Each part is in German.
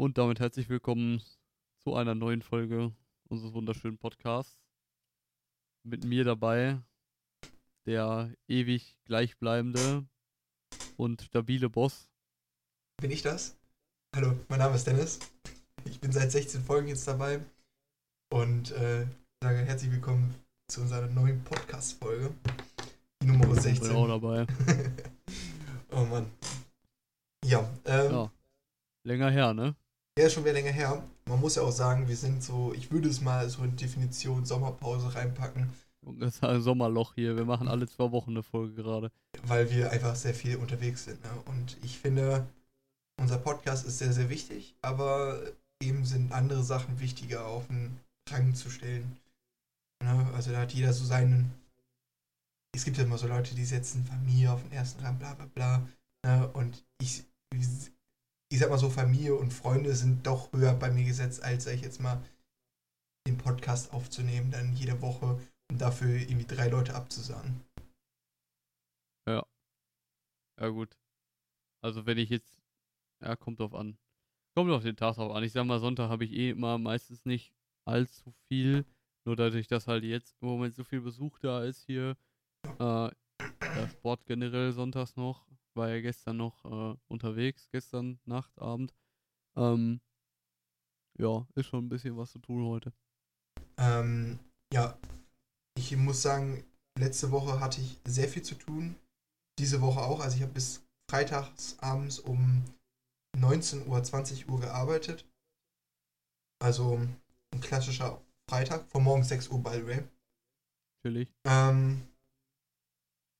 Und damit herzlich willkommen zu einer neuen Folge unseres wunderschönen Podcasts. Mit mir dabei der ewig gleichbleibende und stabile Boss. Bin ich das? Hallo, mein Name ist Dennis. Ich bin seit 16 Folgen jetzt dabei und äh, sage herzlich willkommen zu unserer neuen Podcast-Folge. Die Nummer 16. Ich bin auch dabei. oh Mann. Ja, ähm, ja, länger her, ne? Ja, ist schon wieder länger her. Man muss ja auch sagen, wir sind so, ich würde es mal so in Definition Sommerpause reinpacken. Das ist ein Sommerloch hier. Wir machen alle zwei Wochen eine Folge gerade. Weil wir einfach sehr viel unterwegs sind. Ne? Und ich finde, unser Podcast ist sehr, sehr wichtig, aber eben sind andere Sachen wichtiger auf den Rang zu stellen. Ne? Also da hat jeder so seinen. Es gibt ja immer so Leute, die setzen Familie auf den ersten Rang, bla bla bla. Ne? Und ich, ich sag mal so, Familie und Freunde sind doch höher bei mir gesetzt, als sag ich jetzt mal den Podcast aufzunehmen, dann jede Woche und dafür irgendwie drei Leute abzusagen. Ja. Ja, gut. Also, wenn ich jetzt. Ja, kommt drauf an. Kommt auf den Tag drauf an. Ich sag mal, Sonntag habe ich eh immer meistens nicht allzu viel. Nur dadurch, dass halt jetzt im Moment so viel Besuch da ist hier. Äh, Sport generell sonntags noch. War ja gestern noch äh, unterwegs, gestern Nacht, Abend. Ähm, ja, ist schon ein bisschen was zu tun heute. Ähm, ja, ich muss sagen, letzte Woche hatte ich sehr viel zu tun. Diese Woche auch. Also ich habe bis freitags abends um 19 Uhr, 20 Uhr gearbeitet. Also ein klassischer Freitag, von morgens 6 Uhr by the way. Natürlich. Ähm,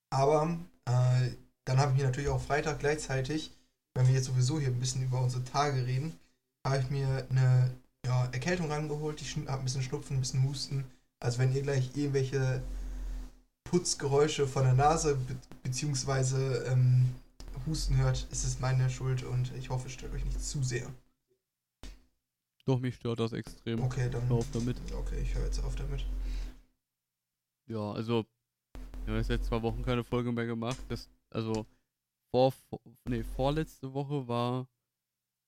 aber äh, dann habe ich mir natürlich auch Freitag gleichzeitig, wenn wir jetzt sowieso hier ein bisschen über unsere Tage reden, habe ich mir eine ja, Erkältung rangeholt. Ich habe ein bisschen Schnupfen, ein bisschen Husten. Also wenn ihr gleich irgendwelche Putzgeräusche von der Nase be beziehungsweise ähm, Husten hört, ist es meine Schuld und ich hoffe, es stört euch nicht zu sehr. Doch, mich stört das extrem. Okay, dann. Hör auf damit. Okay, ich höre jetzt auf damit. Ja, also, wir haben jetzt zwei Wochen keine Folge mehr gemacht. Das, also, vor, nee, vorletzte Woche war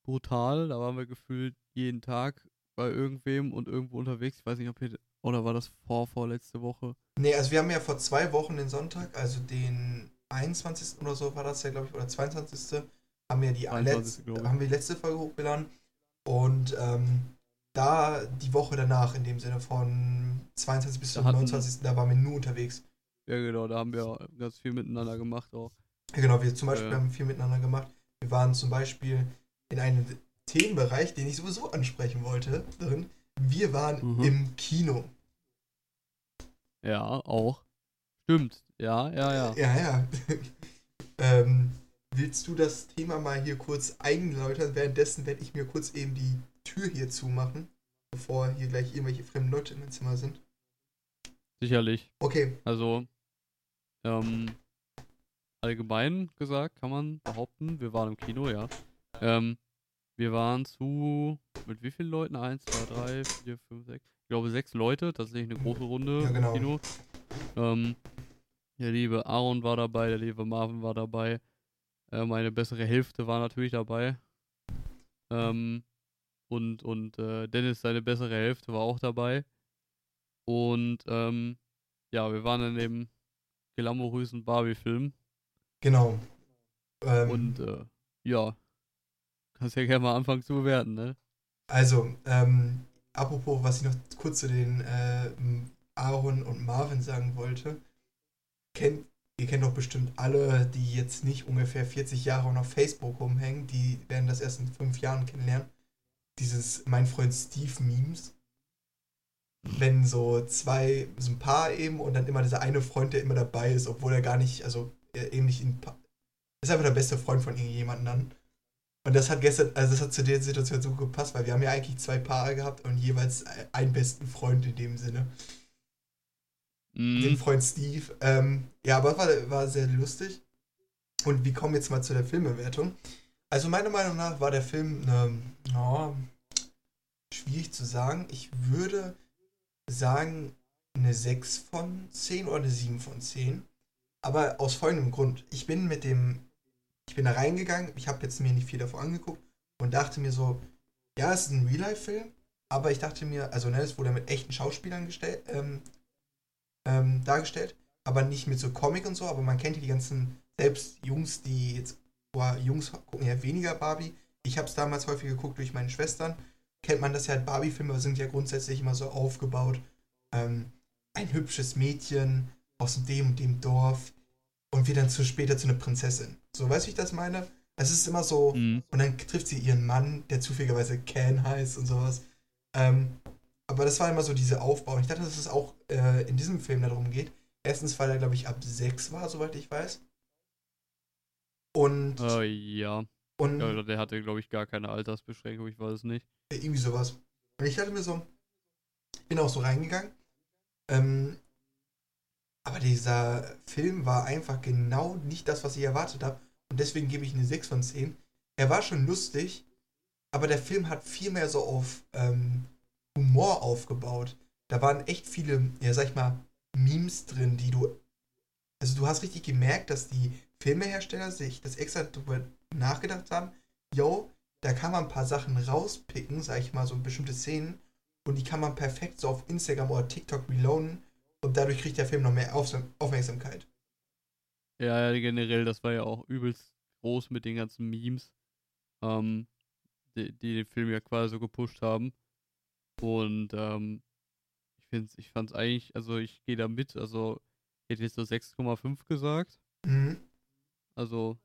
brutal. Da waren wir gefühlt jeden Tag bei irgendwem und irgendwo unterwegs. Ich weiß nicht, ob ihr oder war das vor vorletzte Woche? Nee, also wir haben ja vor zwei Wochen den Sonntag, also den 21. oder so war das ja, glaube ich, oder 22. haben wir die, letzt, haben wir die letzte Folge hochgeladen. Und ähm, da die Woche danach, in dem Sinne von 22 bis zum 29. da waren wir nur unterwegs. Ja, genau, da haben wir ganz viel miteinander gemacht auch. Ja, genau, wir zum Beispiel äh. haben viel miteinander gemacht. Wir waren zum Beispiel in einem Themenbereich, den ich sowieso ansprechen wollte, drin. Wir waren mhm. im Kino. Ja, auch. Stimmt. Ja, ja, ja. Ja, ja. ähm, willst du das Thema mal hier kurz einläutern? Währenddessen werde ich mir kurz eben die Tür hier zumachen, bevor hier gleich irgendwelche fremden Leute im Zimmer sind. Sicherlich. Okay. Also, ähm, allgemein gesagt kann man behaupten, wir waren im Kino, ja. Ähm, wir waren zu, mit wie vielen Leuten? Eins, zwei, drei, vier, fünf, sechs. Ich glaube sechs Leute, tatsächlich eine große Runde ja, genau. im Kino. Ähm, der liebe Aaron war dabei, der liebe Marvin war dabei. Äh, meine bessere Hälfte war natürlich dabei. Ähm, und und äh, Dennis, seine bessere Hälfte, war auch dabei. Und ähm, ja, wir waren in dem glamourösen Barbie-Film. Genau. Ähm, und äh, ja, Kannst ja gerne mal anfangen zu bewerten, ne? Also, ähm, apropos, was ich noch kurz zu den äh, Aaron und Marvin sagen wollte. Kennt, ihr kennt doch bestimmt alle, die jetzt nicht ungefähr 40 Jahre auf Facebook rumhängen, die werden das erst in fünf Jahren kennenlernen. Dieses Mein Freund Steve Memes. Wenn so zwei, so ein Paar eben und dann immer dieser eine Freund, der immer dabei ist, obwohl er gar nicht, also er eben nicht in, ist einfach der beste Freund von irgendjemandem dann. Und das hat gestern, also das hat zu der Situation so gepasst, weil wir haben ja eigentlich zwei Paare gehabt und jeweils einen besten Freund in dem Sinne. Mm. Den Freund Steve. Ähm, ja, aber war, war sehr lustig. Und wir kommen jetzt mal zu der Filmbewertung. Also meiner Meinung nach war der Film eine, oh, schwierig zu sagen. Ich würde sagen eine 6 von 10 oder eine 7 von 10. Aber aus folgendem Grund. Ich bin mit dem ich bin da reingegangen, ich habe jetzt mir nicht viel davon angeguckt und dachte mir so, ja, es ist ein Real-Life-Film, aber ich dachte mir, also ne, es wurde mit echten Schauspielern gestellt, ähm, ähm, dargestellt, aber nicht mit so Comic und so, aber man kennt ja die ganzen, selbst Jungs, die jetzt, boah, Jungs gucken ja weniger Barbie. Ich habe es damals häufig geguckt durch meine Schwestern. Kennt man das ja, Barbie-Filme sind ja grundsätzlich immer so aufgebaut. Ähm, ein hübsches Mädchen aus dem und dem Dorf und wird dann zu später zu einer Prinzessin. So, weißt du, wie ich das meine? Es ist immer so, Mhm. und dann trifft sie ihren Mann, der zufälligerweise Ken heißt und sowas. Ähm, aber das war immer so diese Aufbau. Ich dachte, dass es auch äh, in diesem Film darum geht. Erstens, weil er, glaube ich, ab sechs war, soweit ich weiß. Und, Äh, ja. Und ja. Der hatte, glaube ich, gar keine Altersbeschränkung, ich weiß es nicht. irgendwie sowas. Ich dachte mir so, ich bin auch so reingegangen. Ähm, aber dieser Film war einfach genau nicht das, was ich erwartet habe. Und deswegen gebe ich eine 6 von 10. Er war schon lustig, aber der Film hat viel mehr so auf ähm, Humor aufgebaut. Da waren echt viele, ja, sag ich mal, Memes drin, die du. Also, du hast richtig gemerkt, dass die Filmehersteller sich das extra nachgedacht haben. Yo, da kann man ein paar Sachen rauspicken, sag ich mal, so bestimmte Szenen. Und die kann man perfekt so auf Instagram oder TikTok reloaden. Und dadurch kriegt der Film noch mehr Aufmerksamkeit. Ja, ja, generell, das war ja auch übelst groß mit den ganzen Memes, ähm, die, die den Film ja quasi so gepusht haben. Und ähm, ich finde ich fand's eigentlich, also ich gehe da mit, also ich hätte jetzt so 6,5 gesagt, Mhm. also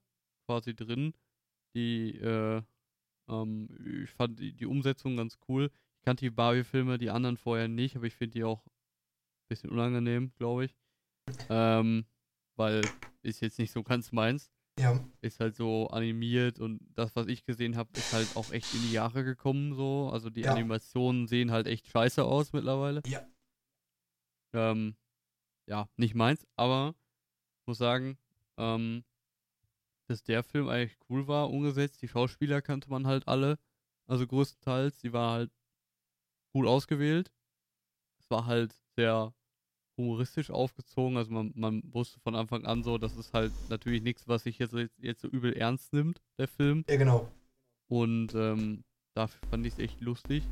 quasi drin. Die, äh, ähm, ich fand die, die Umsetzung ganz cool. Ich kannte die Barbie-Filme, die anderen vorher nicht, aber ich finde die auch ein bisschen unangenehm, glaube ich. Ähm, weil ist jetzt nicht so ganz meins. Ja, Ist halt so animiert und das, was ich gesehen habe, ist halt auch echt in die Jahre gekommen so. Also die Ja. Animationen sehen halt echt scheiße aus mittlerweile. Ja. Ähm, ja, nicht meins, aber ich muss sagen, ähm, dass der Film eigentlich cool war, umgesetzt. Die Schauspieler kannte man halt alle. Also größtenteils. Die war halt gut ausgewählt. Es war halt sehr humoristisch aufgezogen. Also man, man wusste von Anfang an so, das ist halt natürlich nichts, was sich jetzt, jetzt so übel ernst nimmt, der Film. ja, genau. Und ähm, dafür fand ich es echt lustig.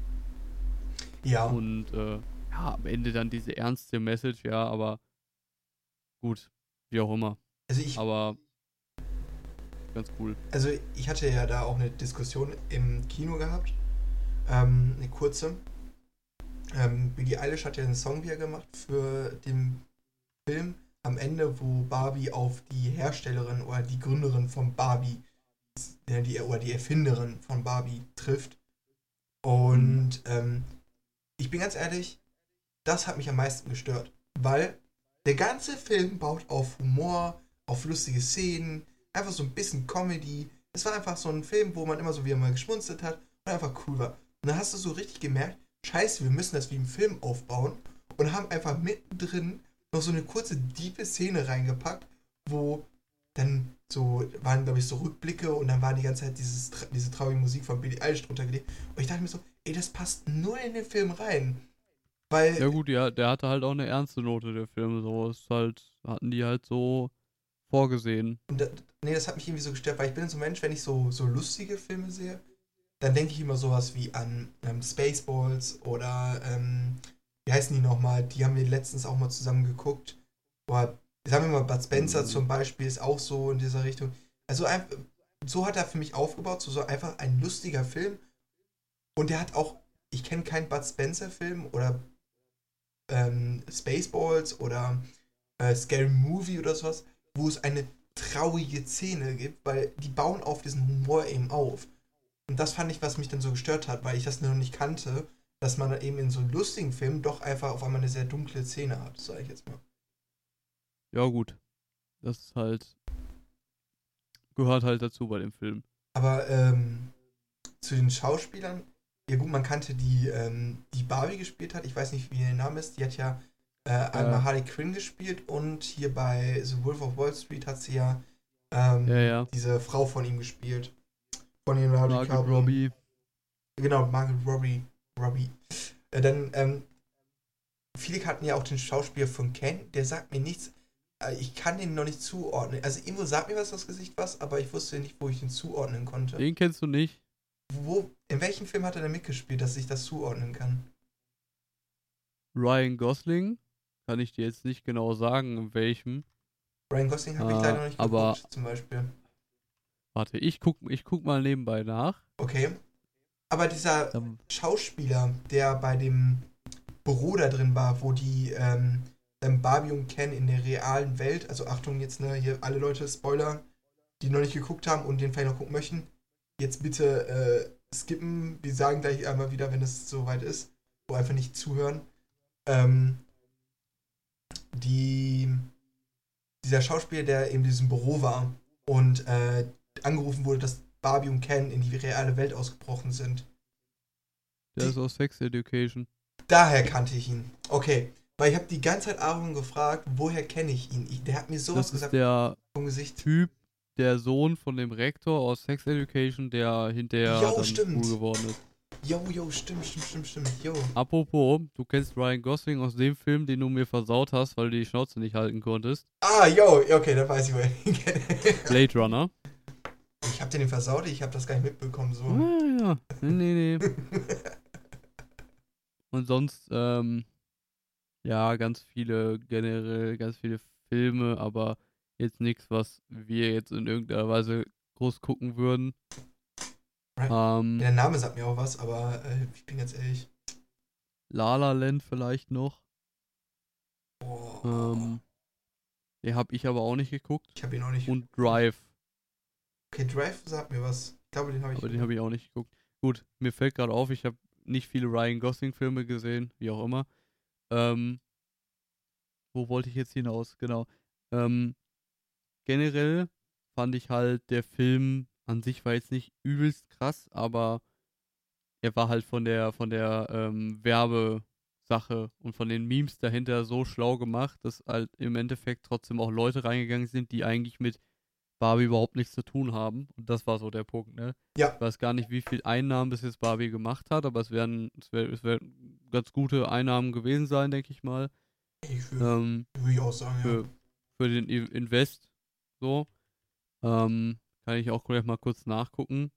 Ja, Und äh, ja, am Ende dann diese ernste Message, ja, aber gut, wie auch immer. also ich, Aber ganz cool. also ich hatte ja da auch eine Diskussion im Kino gehabt. Ähm, eine kurze. Ähm, Billie Eilish hat ja einen Song wieder gemacht für den Film am Ende, wo Barbie auf die Herstellerin oder die Gründerin von Barbie, die, oder die Erfinderin von Barbie trifft. Und ähm, ich bin ganz ehrlich, das hat mich am meisten gestört. Weil der ganze Film baut auf Humor, auf lustige Szenen, einfach so ein bisschen Comedy. Es war einfach so ein Film, wo man immer so wieder mal geschmunzelt hat und einfach cool war. Und dann hast du so richtig gemerkt, scheiße, wir müssen das wie im Film aufbauen und haben einfach mittendrin noch so eine kurze, diepe Szene reingepackt, wo dann so waren, glaube ich, so Rückblicke und dann war die ganze Zeit dieses, diese traurige Musik von Billie Eilish drunter gelegt. Und ich dachte mir so, ey, das passt null in den Film rein. Weil Ja gut, ja, der hatte halt auch eine ernste Note, der Film. So ist halt, hatten die halt so vorgesehen. Und da, nee, das hat mich irgendwie so gestört, weil ich bin so ein Mensch, wenn ich so, so lustige Filme sehe, dann denke ich immer sowas wie an ähm, Spaceballs oder ähm, wie heißen die nochmal? Die haben wir letztens auch mal zusammen geguckt. Oder sagen wir mal, Bud Spencer Mhm. zum Beispiel ist auch so in dieser Richtung. Also so hat er für mich aufgebaut, so, so einfach ein lustiger Film. Und der hat auch, ich kenne keinen Bud Spencer Film oder ähm, Spaceballs oder äh, Scary Movie oder sowas, wo es eine traurige Szene gibt, weil die bauen auf diesen Humor eben auf. Und das fand ich, was mich dann so gestört hat, weil ich das noch nicht kannte, dass man eben in so lustigen Filmen doch einfach auf einmal eine sehr dunkle Szene hat, sage ich jetzt mal. Ja gut. Das ist halt, gehört halt dazu bei dem Film. Aber ähm, zu den Schauspielern, ja gut, man kannte die, ähm, die Barbie gespielt hat, ich weiß nicht, wie ihr Name ist, die hat ja äh, einmal Harley Quinn gespielt und hier bei The Wolf of Wall Street hat sie ja, ähm, Ja, ja. diese Frau von ihm gespielt. Von Margot DiCaprio. Robbie. Genau, Margaret Robbie. Robbie. Äh, dann, ähm, viele hatten ja auch den Schauspieler von Ken, der sagt mir nichts. Äh, ich kann den noch nicht zuordnen. Also irgendwo sagt mir was das Gesicht was, aber ich wusste nicht, wo ich ihn zuordnen konnte. Den kennst du nicht. wo, in welchem Film hat er denn mitgespielt, dass ich das zuordnen kann? Ryan Gosling, kann ich dir jetzt nicht genau sagen, in welchem. Ryan Gosling habe ich Ah, leider noch nicht aber- geguckt, zum Beispiel. Warte, ich guck, ich guck mal nebenbei nach. Okay. Aber dieser Dann, Schauspieler, der bei dem Büro da drin war, wo die ähm, ähm, Barbie und Ken in der realen Welt, also Achtung jetzt, ne, hier alle Leute, Spoiler, die noch nicht geguckt haben und den vielleicht noch gucken möchten, jetzt bitte äh, skippen. Wir sagen gleich einmal wieder, wenn es soweit ist, wo einfach nicht zuhören. Ähm, die, dieser Schauspieler, der in diesem Büro war und äh, angerufen wurde, dass Barbie und Ken in die reale Welt ausgebrochen sind. der Die- ist aus Sex Education. Daher kannte ich ihn. Okay. Weil ich habe die ganze Zeit Aaron gefragt, woher kenne ich ihn? Ich, der hat mir sowas Das ist gesagt der vom Gesicht. Typ, der Sohn von dem Rektor aus Sex Education, der hinterher Jo, dann stimmt. cool geworden ist. Jo, jo, stimmt, stimmt, stimmt, stimmt. Jo. Apropos, du kennst Ryan Gosling aus dem Film, den du mir versaut hast, weil du die Schnauze nicht halten konntest. Ah, jo, okay, dann weiß ich, woher ich ihn kenne. Blade Runner. Ich habe den versaut, ich habe das gar nicht mitbekommen. So. Ah, ja. Nee, nee, nee. Und sonst, ähm, ja, ganz viele, generell ganz viele Filme, aber jetzt nichts, was wir jetzt in irgendeiner Weise groß gucken würden. Ähm, Der Name sagt mir auch was, aber äh, ich bin ganz ehrlich. La La Land vielleicht noch. Boah, Ähm, den habe ich aber auch nicht geguckt. ich habe ihn auch nicht. Und Drive, Okay, Drive sagt mir was. Ich glaube, den habe ich. aber den habe ich auch nicht geguckt. Gut, mir fällt gerade auf, ich habe nicht viele Ryan Gosling-Filme gesehen, wie auch immer. Ähm, wo wollte ich jetzt hinaus? Genau. Ähm, generell fand ich halt, der Film an sich war jetzt nicht übelst krass, aber er war halt von der, von der ähm, Werbesache und von den Memes dahinter so schlau gemacht, dass halt im Endeffekt trotzdem auch Leute reingegangen sind, die eigentlich mit Barbie überhaupt nichts zu tun haben. Und das war so der Punkt, ne? Ja. Ich weiß gar nicht, wie viel Einnahmen bis jetzt Barbie gemacht hat, aber es werden, es werden, es werden ganz gute Einnahmen gewesen sein, denke ich mal. Ich würde Ähm, würd ich auch sagen, für, für den Invest. So. Ähm, kann ich auch gleich mal kurz nachgucken.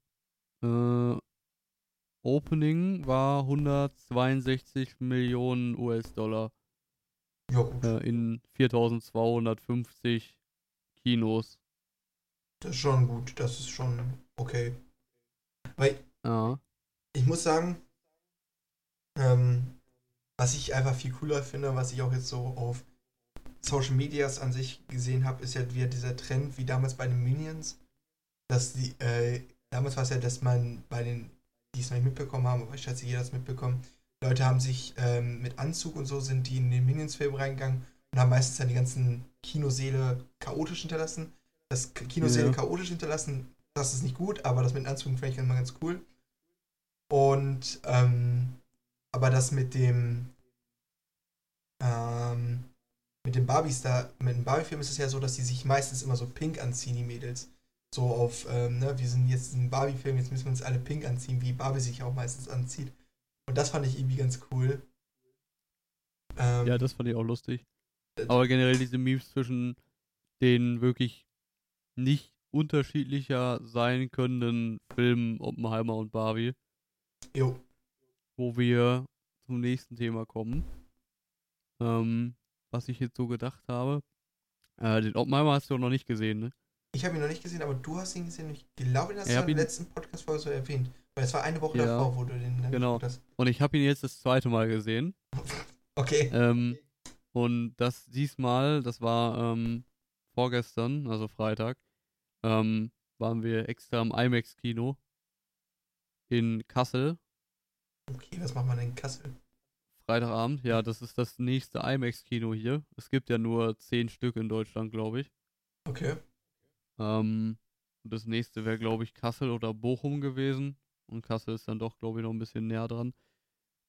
Äh, Opening war 162 Millionen US-Dollar ja. Gut. äh, in 4250 Kinos. Das ist schon gut. Das ist schon okay. Weil Ja. ich muss sagen, ähm, was ich einfach viel cooler finde, was ich auch jetzt so auf Social Medias an sich gesehen habe, ist ja wieder dieser Trend, wie damals bei den Minions, dass die, äh, damals war es ja, dass man bei den, die es noch nicht mitbekommen haben, aber ich schätze, jeder hat es mitbekommen, Leute haben sich ähm, mit Anzug und so sind die in den Minions-Film reingegangen und haben meistens dann die ganzen Kinoseele chaotisch hinterlassen. Das Kinoseele Ja. chaotisch hinterlassen, das ist nicht gut, aber das mit den Anzügen finde ich immer ganz cool. Und, ähm, aber das mit dem, ähm, mit dem Barbie-Star, mit dem Barbie-Film ist es ja so, dass die sich meistens immer so pink anziehen, die Mädels. So auf, ähm, ne, wir sind jetzt ein Barbie-Film, jetzt müssen wir uns alle pink anziehen, wie Barbie sich auch meistens anzieht. Und das fand ich irgendwie ganz cool. Ähm, ja, das fand ich auch lustig. äh, Aber generell diese Memes zwischen den wirklich nicht unterschiedlicher sein können Filmen Oppenheimer und Barbie, Jo, wo wir zum nächsten Thema kommen. Ähm, was ich jetzt so gedacht habe. Äh, den Oppenheimer hast du noch nicht gesehen, ne? Ich habe ihn noch nicht gesehen, aber du hast ihn gesehen. Ich glaube, den hast Ich du in der letzten Podcast-Folge so erwähnt. Weil es war eine Woche Ja, davor, wo du den dann genau. hast. Und ich habe ihn jetzt das zweite Mal gesehen. Okay. Ähm, und das diesmal, das war ähm, vorgestern, also Freitag, ähm, waren wir extra im IMAX-Kino in Kassel. Okay, was macht man denn in Kassel? Freitagabend, ja, das ist das nächste IMAX-Kino hier. Es gibt ja nur zehn Stück in Deutschland, glaube ich. Okay. Ähm, das nächste wäre, glaube ich, Kassel oder Bochum gewesen. Und Kassel ist dann doch, glaube ich, noch ein bisschen näher dran.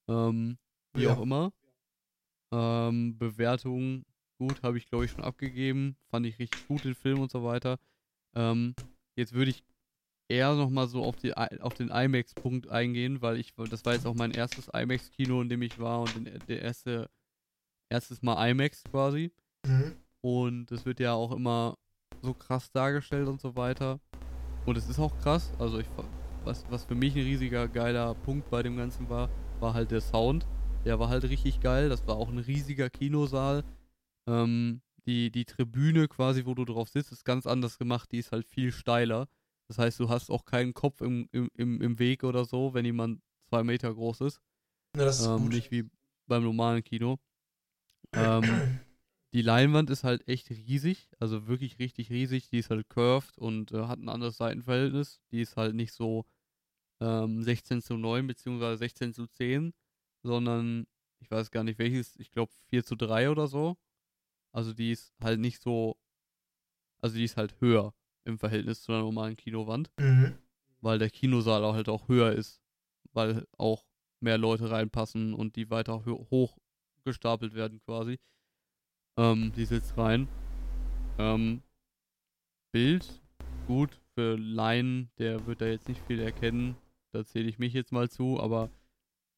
Ähm, wie Ja. auch immer. Ähm, Bewertung, gut, habe ich, glaube ich, schon abgegeben. Fand ich richtig gut, den Film und so weiter. Ähm, jetzt würde ich eher nochmal so auf, die, auf den IMAX-Punkt eingehen, weil ich, das war jetzt auch mein erstes IMAX-Kino, in dem ich war und den, der erste, erstes Mal IMAX quasi. Mhm. Und es wird ja auch immer so krass dargestellt und so weiter. Und es ist auch krass. Also ich was, was für mich ein riesiger geiler Punkt bei dem Ganzen war, war halt der Sound. Der war halt richtig geil. Das war auch ein riesiger Kinosaal. Ähm, die, die Tribüne quasi, wo du drauf sitzt, ist ganz anders gemacht. Die ist halt viel steiler. Das heißt, du hast auch keinen Kopf im, im, im, im Weg oder so, wenn jemand zwei Meter groß ist. Ja, das ist ähm, gut. Nicht wie beim normalen Kino. Ähm, die Leinwand ist halt echt riesig, also wirklich richtig riesig. Die ist halt curved und äh, hat ein anderes Seitenverhältnis. Die ist halt nicht so ähm, 16 zu 9 beziehungsweise 16 zu 10, sondern ich weiß gar nicht welches, ich glaube 4 zu 3 oder so. Also die ist halt nicht so, also die ist halt höher im Verhältnis zu einer normalen Kinowand, Mhm. weil der Kinosaal auch halt auch höher ist, weil auch mehr Leute reinpassen und die weiter hoch gestapelt werden quasi. Ähm, die Sitzreihen. Ähm, Bild, gut, für Laien, der wird da jetzt nicht viel erkennen. Da zähle ich mich jetzt mal zu, aber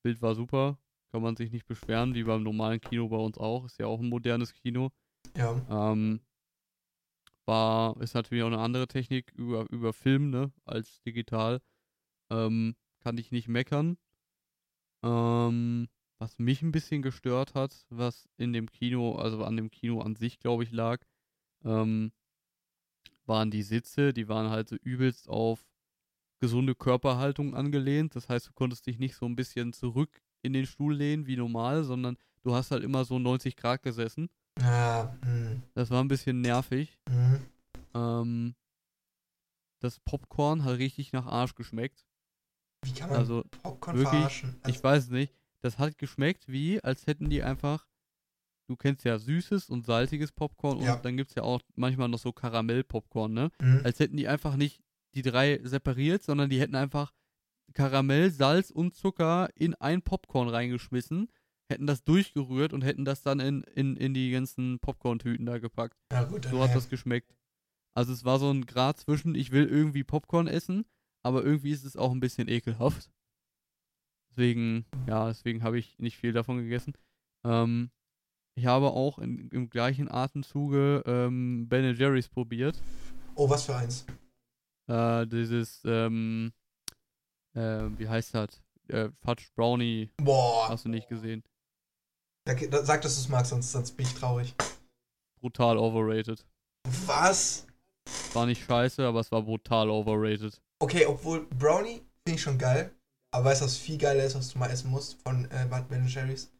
Bild war super. Kann man sich nicht beschweren, wie beim normalen Kino bei uns auch. Ist ja auch ein modernes Kino. Ja. Ähm, war, ist natürlich auch eine andere Technik über, über Film, ne, als digital. Ähm, kann ich nicht meckern. Ähm, was mich ein bisschen gestört hat, was in dem Kino, also an dem Kino an sich, glaube ich, lag, ähm, waren die Sitze, die waren halt so übelst auf gesunde Körperhaltung angelehnt. Das heißt, du konntest dich nicht so ein bisschen zurück in den Stuhl lehnen wie normal, sondern du hast halt immer so 90 Grad gesessen. Ja. Mhm. Das war ein bisschen nervig. Mhm. Ähm, das Popcorn hat richtig nach Arsch geschmeckt. Wie kann man Also, Popcorn wirklich, verarschen? Also, ich weiß nicht. Das hat geschmeckt wie, als hätten die einfach. Du kennst ja süßes und salziges Popcorn und Ja. dann gibt es ja auch manchmal noch so Karamell-Popcorn, ne? mhm. Als hätten die einfach nicht die drei separiert, sondern die hätten einfach Karamell, Salz und Zucker in ein Popcorn reingeschmissen, hätten das durchgerührt und hätten das dann in, in, in die ganzen Popcorn-Tüten da gepackt. ja gut, So hat das geschmeckt. Also es war so ein Grad zwischen, ich will irgendwie Popcorn essen, aber irgendwie ist es auch ein bisschen ekelhaft. Deswegen, ja, deswegen habe ich nicht viel davon gegessen. Ähm, ich habe auch in, im gleichen Atemzuge ähm, Ben Jerry's probiert. Oh, was für eins? Äh, dieses, ähm, äh, wie heißt das? Äh, Fudge Brownie, Boah. hast du nicht gesehen. Da, da, sag, dass du es magst, sonst, sonst bin ich traurig. Brutal overrated. Was? War nicht scheiße, aber es war brutal overrated. Okay, obwohl Brownie finde ich schon geil. Aber weißt du, was viel geiler ist, was du mal essen musst von äh, Ben Cherries?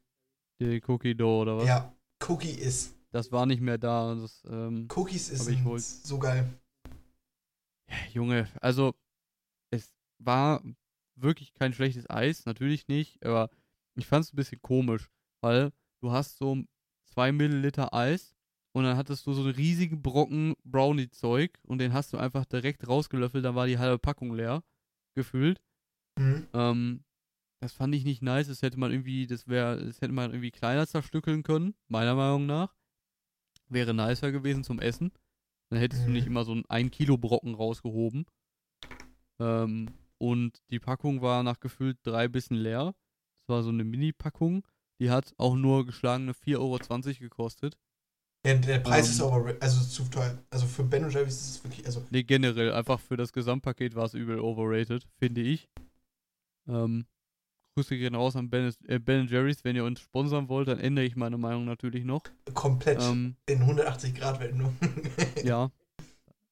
Die Cookie Dough oder was? Ja, Cookie ist. Das war nicht mehr da. Das, ähm, Cookies ist so geil. Junge, also es war wirklich kein schlechtes Eis, natürlich nicht, aber ich fand es ein bisschen komisch, weil du hast so zwei Milliliter Eis und dann hattest du so einen riesigen Brocken Brownie-Zeug und den hast du einfach direkt rausgelöffelt, dann war die halbe Packung leer, gefühlt. Mhm. Ähm, das fand ich nicht nice, das hätte man irgendwie, das wäre, das hätte man irgendwie kleiner zerstückeln können, meiner Meinung nach. Wäre nicer gewesen zum Essen. Dann hättest du Mhm. nicht immer so einen 1 Kilo Brocken rausgehoben. Ähm, und die Packung war nach gefühlt drei Bissen leer. Das war so eine Mini-Packung. Die hat auch nur geschlagene 4,20 Euro gekostet. Der, der Preis Ähm. ist aber also zu teuer. Also für Ben Jerry's ist es wirklich, also Ne, generell, einfach für das Gesamtpaket war es übel overrated, finde ich. Ähm, Grüße gehen raus an Ben, äh, ben Jerry's. Wenn ihr uns sponsern wollt, dann ändere ich meine Meinung natürlich noch. komplett Ähm, in 180 Grad Wendung. ja.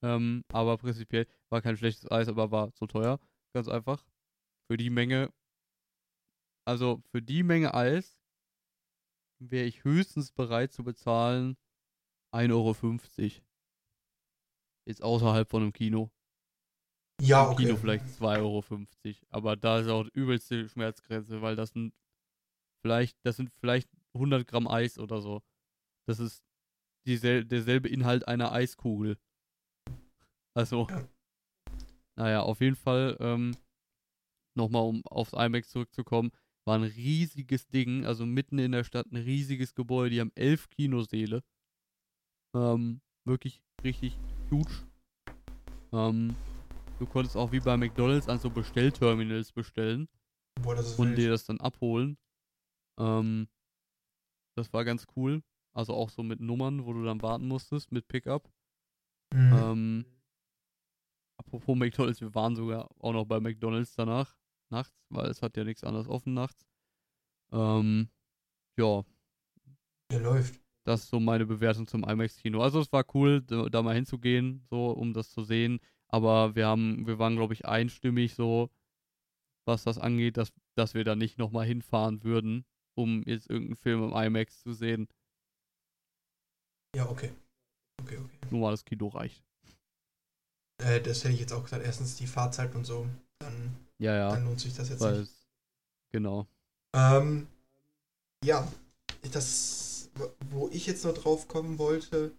Ähm, aber prinzipiell war kein schlechtes Eis, aber war zu teuer. Ganz einfach. Für die Menge, also für die Menge Eis wäre ich höchstens bereit zu bezahlen 1,50 Euro. Jetzt außerhalb von einem Kino. Ja, Im okay. Kino vielleicht 2,50 Euro. Aber da ist auch die übelste Schmerzgrenze, weil das sind vielleicht, das sind vielleicht 100 Gramm Eis oder so. Das ist diesel derselbe Inhalt einer Eiskugel. Also, Ja. naja, auf jeden Fall, ähm, nochmal um aufs IMAX zurückzukommen, war ein riesiges Ding, also mitten in der Stadt ein riesiges Gebäude, die haben elf Kinosäle. Ähm, wirklich richtig huge. Ähm, du konntest auch wie bei McDonalds an so Bestellterminals bestellen Boah, das ist und wild. dir das dann abholen. Ähm, das war ganz cool. Also auch so mit Nummern, wo du dann warten musstest, mit Pickup. Mhm. Ähm, apropos McDonalds, wir waren sogar auch noch bei McDonalds danach, nachts, weil es hat ja nichts anderes offen nachts. Ähm, ja. Der läuft. Das ist so meine Bewertung zum IMAX-Kino. Also es war cool, da, da mal hinzugehen, so, um das zu sehen. Aber wir haben, wir waren, glaube ich, einstimmig so, was das angeht, dass, dass wir da nicht nochmal hinfahren würden, um jetzt irgendeinen Film im IMAX zu sehen. Ja, okay. Okay, okay. Nur mal das Kino reicht. Äh, das hätte ich jetzt auch gesagt. Erstens die Fahrzeit und so. Dann, Ja, ja. dann lohnt sich das jetzt weil nicht. es, genau. Ähm, ja, das, wo ich jetzt noch drauf kommen wollte,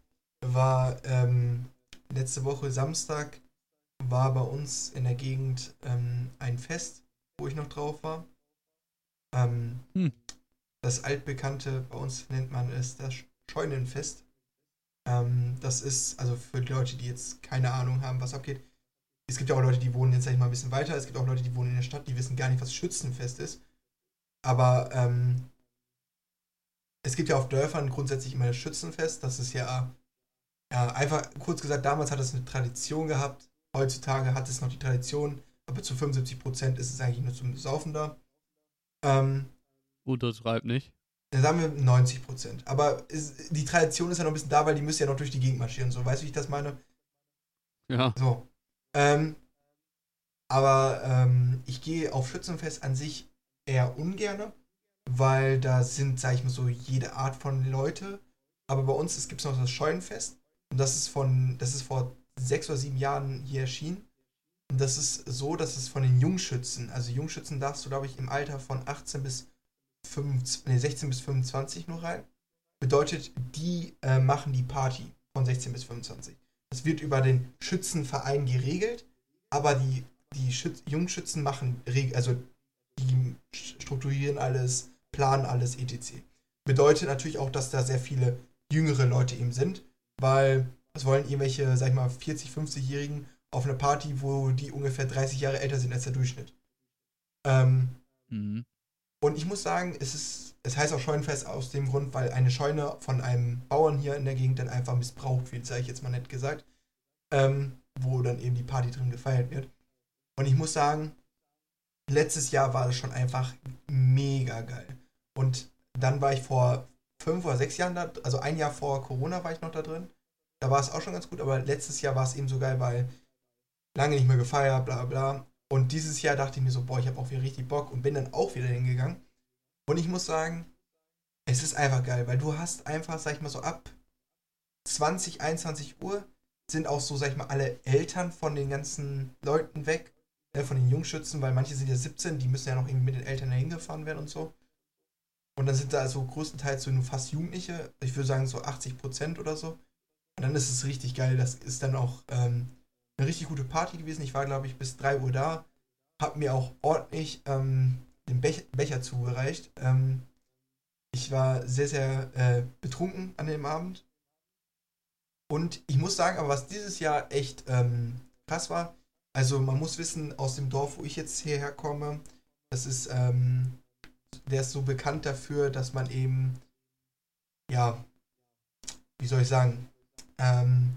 war ähm, letzte Woche Samstag war bei uns in der Gegend ähm, ein Fest, wo ich noch drauf war. Ähm, Hm. Das altbekannte, bei uns nennt man es das Scheunenfest. Ähm, das ist, also für die Leute, die jetzt keine Ahnung haben, was abgeht. Es gibt ja auch Leute, die wohnen jetzt, sag ich mal, ein bisschen weiter. Es gibt auch Leute, die wohnen in der Stadt, die wissen gar nicht, was Schützenfest ist. Aber ähm, es gibt ja auf Dörfern grundsätzlich immer das Schützenfest. Das ist ja, ja einfach, kurz gesagt, damals hat es eine Tradition gehabt. Heutzutage hat es noch die Tradition, aber zu 75% ist es eigentlich nur zum Saufen da. Ähm, Untertreibt nicht. dann sagen wir 90%. Aber es, die Tradition ist ja noch ein bisschen da, weil die müssen ja noch durch die Gegend marschieren. So, weißt du, wie ich das meine? Ja. So. Ähm, aber ähm, ich gehe auf Schützenfest an sich eher ungerne, weil da sind, sag ich mal so, jede Art von Leute. Aber bei uns gibt es noch das Scheunenfest. Und das ist von, das ist vor sechs oder sieben Jahren hier erschienen. Und das ist so, dass es von den Jungschützen, also Jungschützen darfst du, glaube ich, im Alter von 18 bis 25, nee, 16 bis 25 nur rein. Bedeutet, die äh, machen die Party von 16 bis 25. Das wird über den Schützenverein geregelt, aber die, die Schütz Jungschützen machen, also die strukturieren alles, planen alles, etc. Bedeutet natürlich auch, dass da sehr viele jüngere Leute eben sind, weil was wollen irgendwelche, sag ich mal, 40, 50-Jährigen auf einer Party, wo die ungefähr 30 Jahre älter sind als der Durchschnitt. Ähm, Mhm. und ich muss sagen, es ist, es heißt auch Scheunenfest aus dem Grund, weil eine Scheune von einem Bauern hier in der Gegend dann einfach missbraucht wird, sage ich jetzt mal nett gesagt. Ähm, wo dann eben die Party drin gefeiert wird. Und ich muss sagen, letztes Jahr war das schon einfach mega geil. Und dann war ich vor fünf oder sechs Jahren da, also ein Jahr vor Corona war ich noch da drin. Da war es auch schon ganz gut, aber letztes Jahr war es eben so geil, weil lange nicht mehr gefeiert, bla bla. Und dieses Jahr dachte ich mir so, boah, ich habe auch wieder richtig Bock und bin dann auch wieder hingegangen. Und ich muss sagen, es ist einfach geil, weil du hast einfach, sag ich mal so, ab 20, 21 Uhr sind auch so, sag ich mal, alle Eltern von den ganzen Leuten weg, äh, von den Jungschützen, weil manche sind ja 17, die müssen ja noch irgendwie mit den Eltern dahin gefahren werden und so. Und dann sind da also größtenteils so nur fast Jugendliche, ich würde sagen so 80 Prozent oder so. Und dann ist es richtig geil, das ist dann auch ähm, eine richtig gute Party gewesen. Ich war, glaube ich, bis 3 Uhr da, hab mir auch ordentlich ähm, den Bech Becher zugereicht. Ähm, ich war sehr, sehr äh, betrunken an dem Abend. Und ich muss sagen, aber was dieses Jahr echt ähm, krass war, also man muss wissen, aus dem Dorf, wo ich jetzt hierher komme, das ist, ähm, der ist so bekannt dafür, dass man eben, ja, wie soll ich sagen, ähm,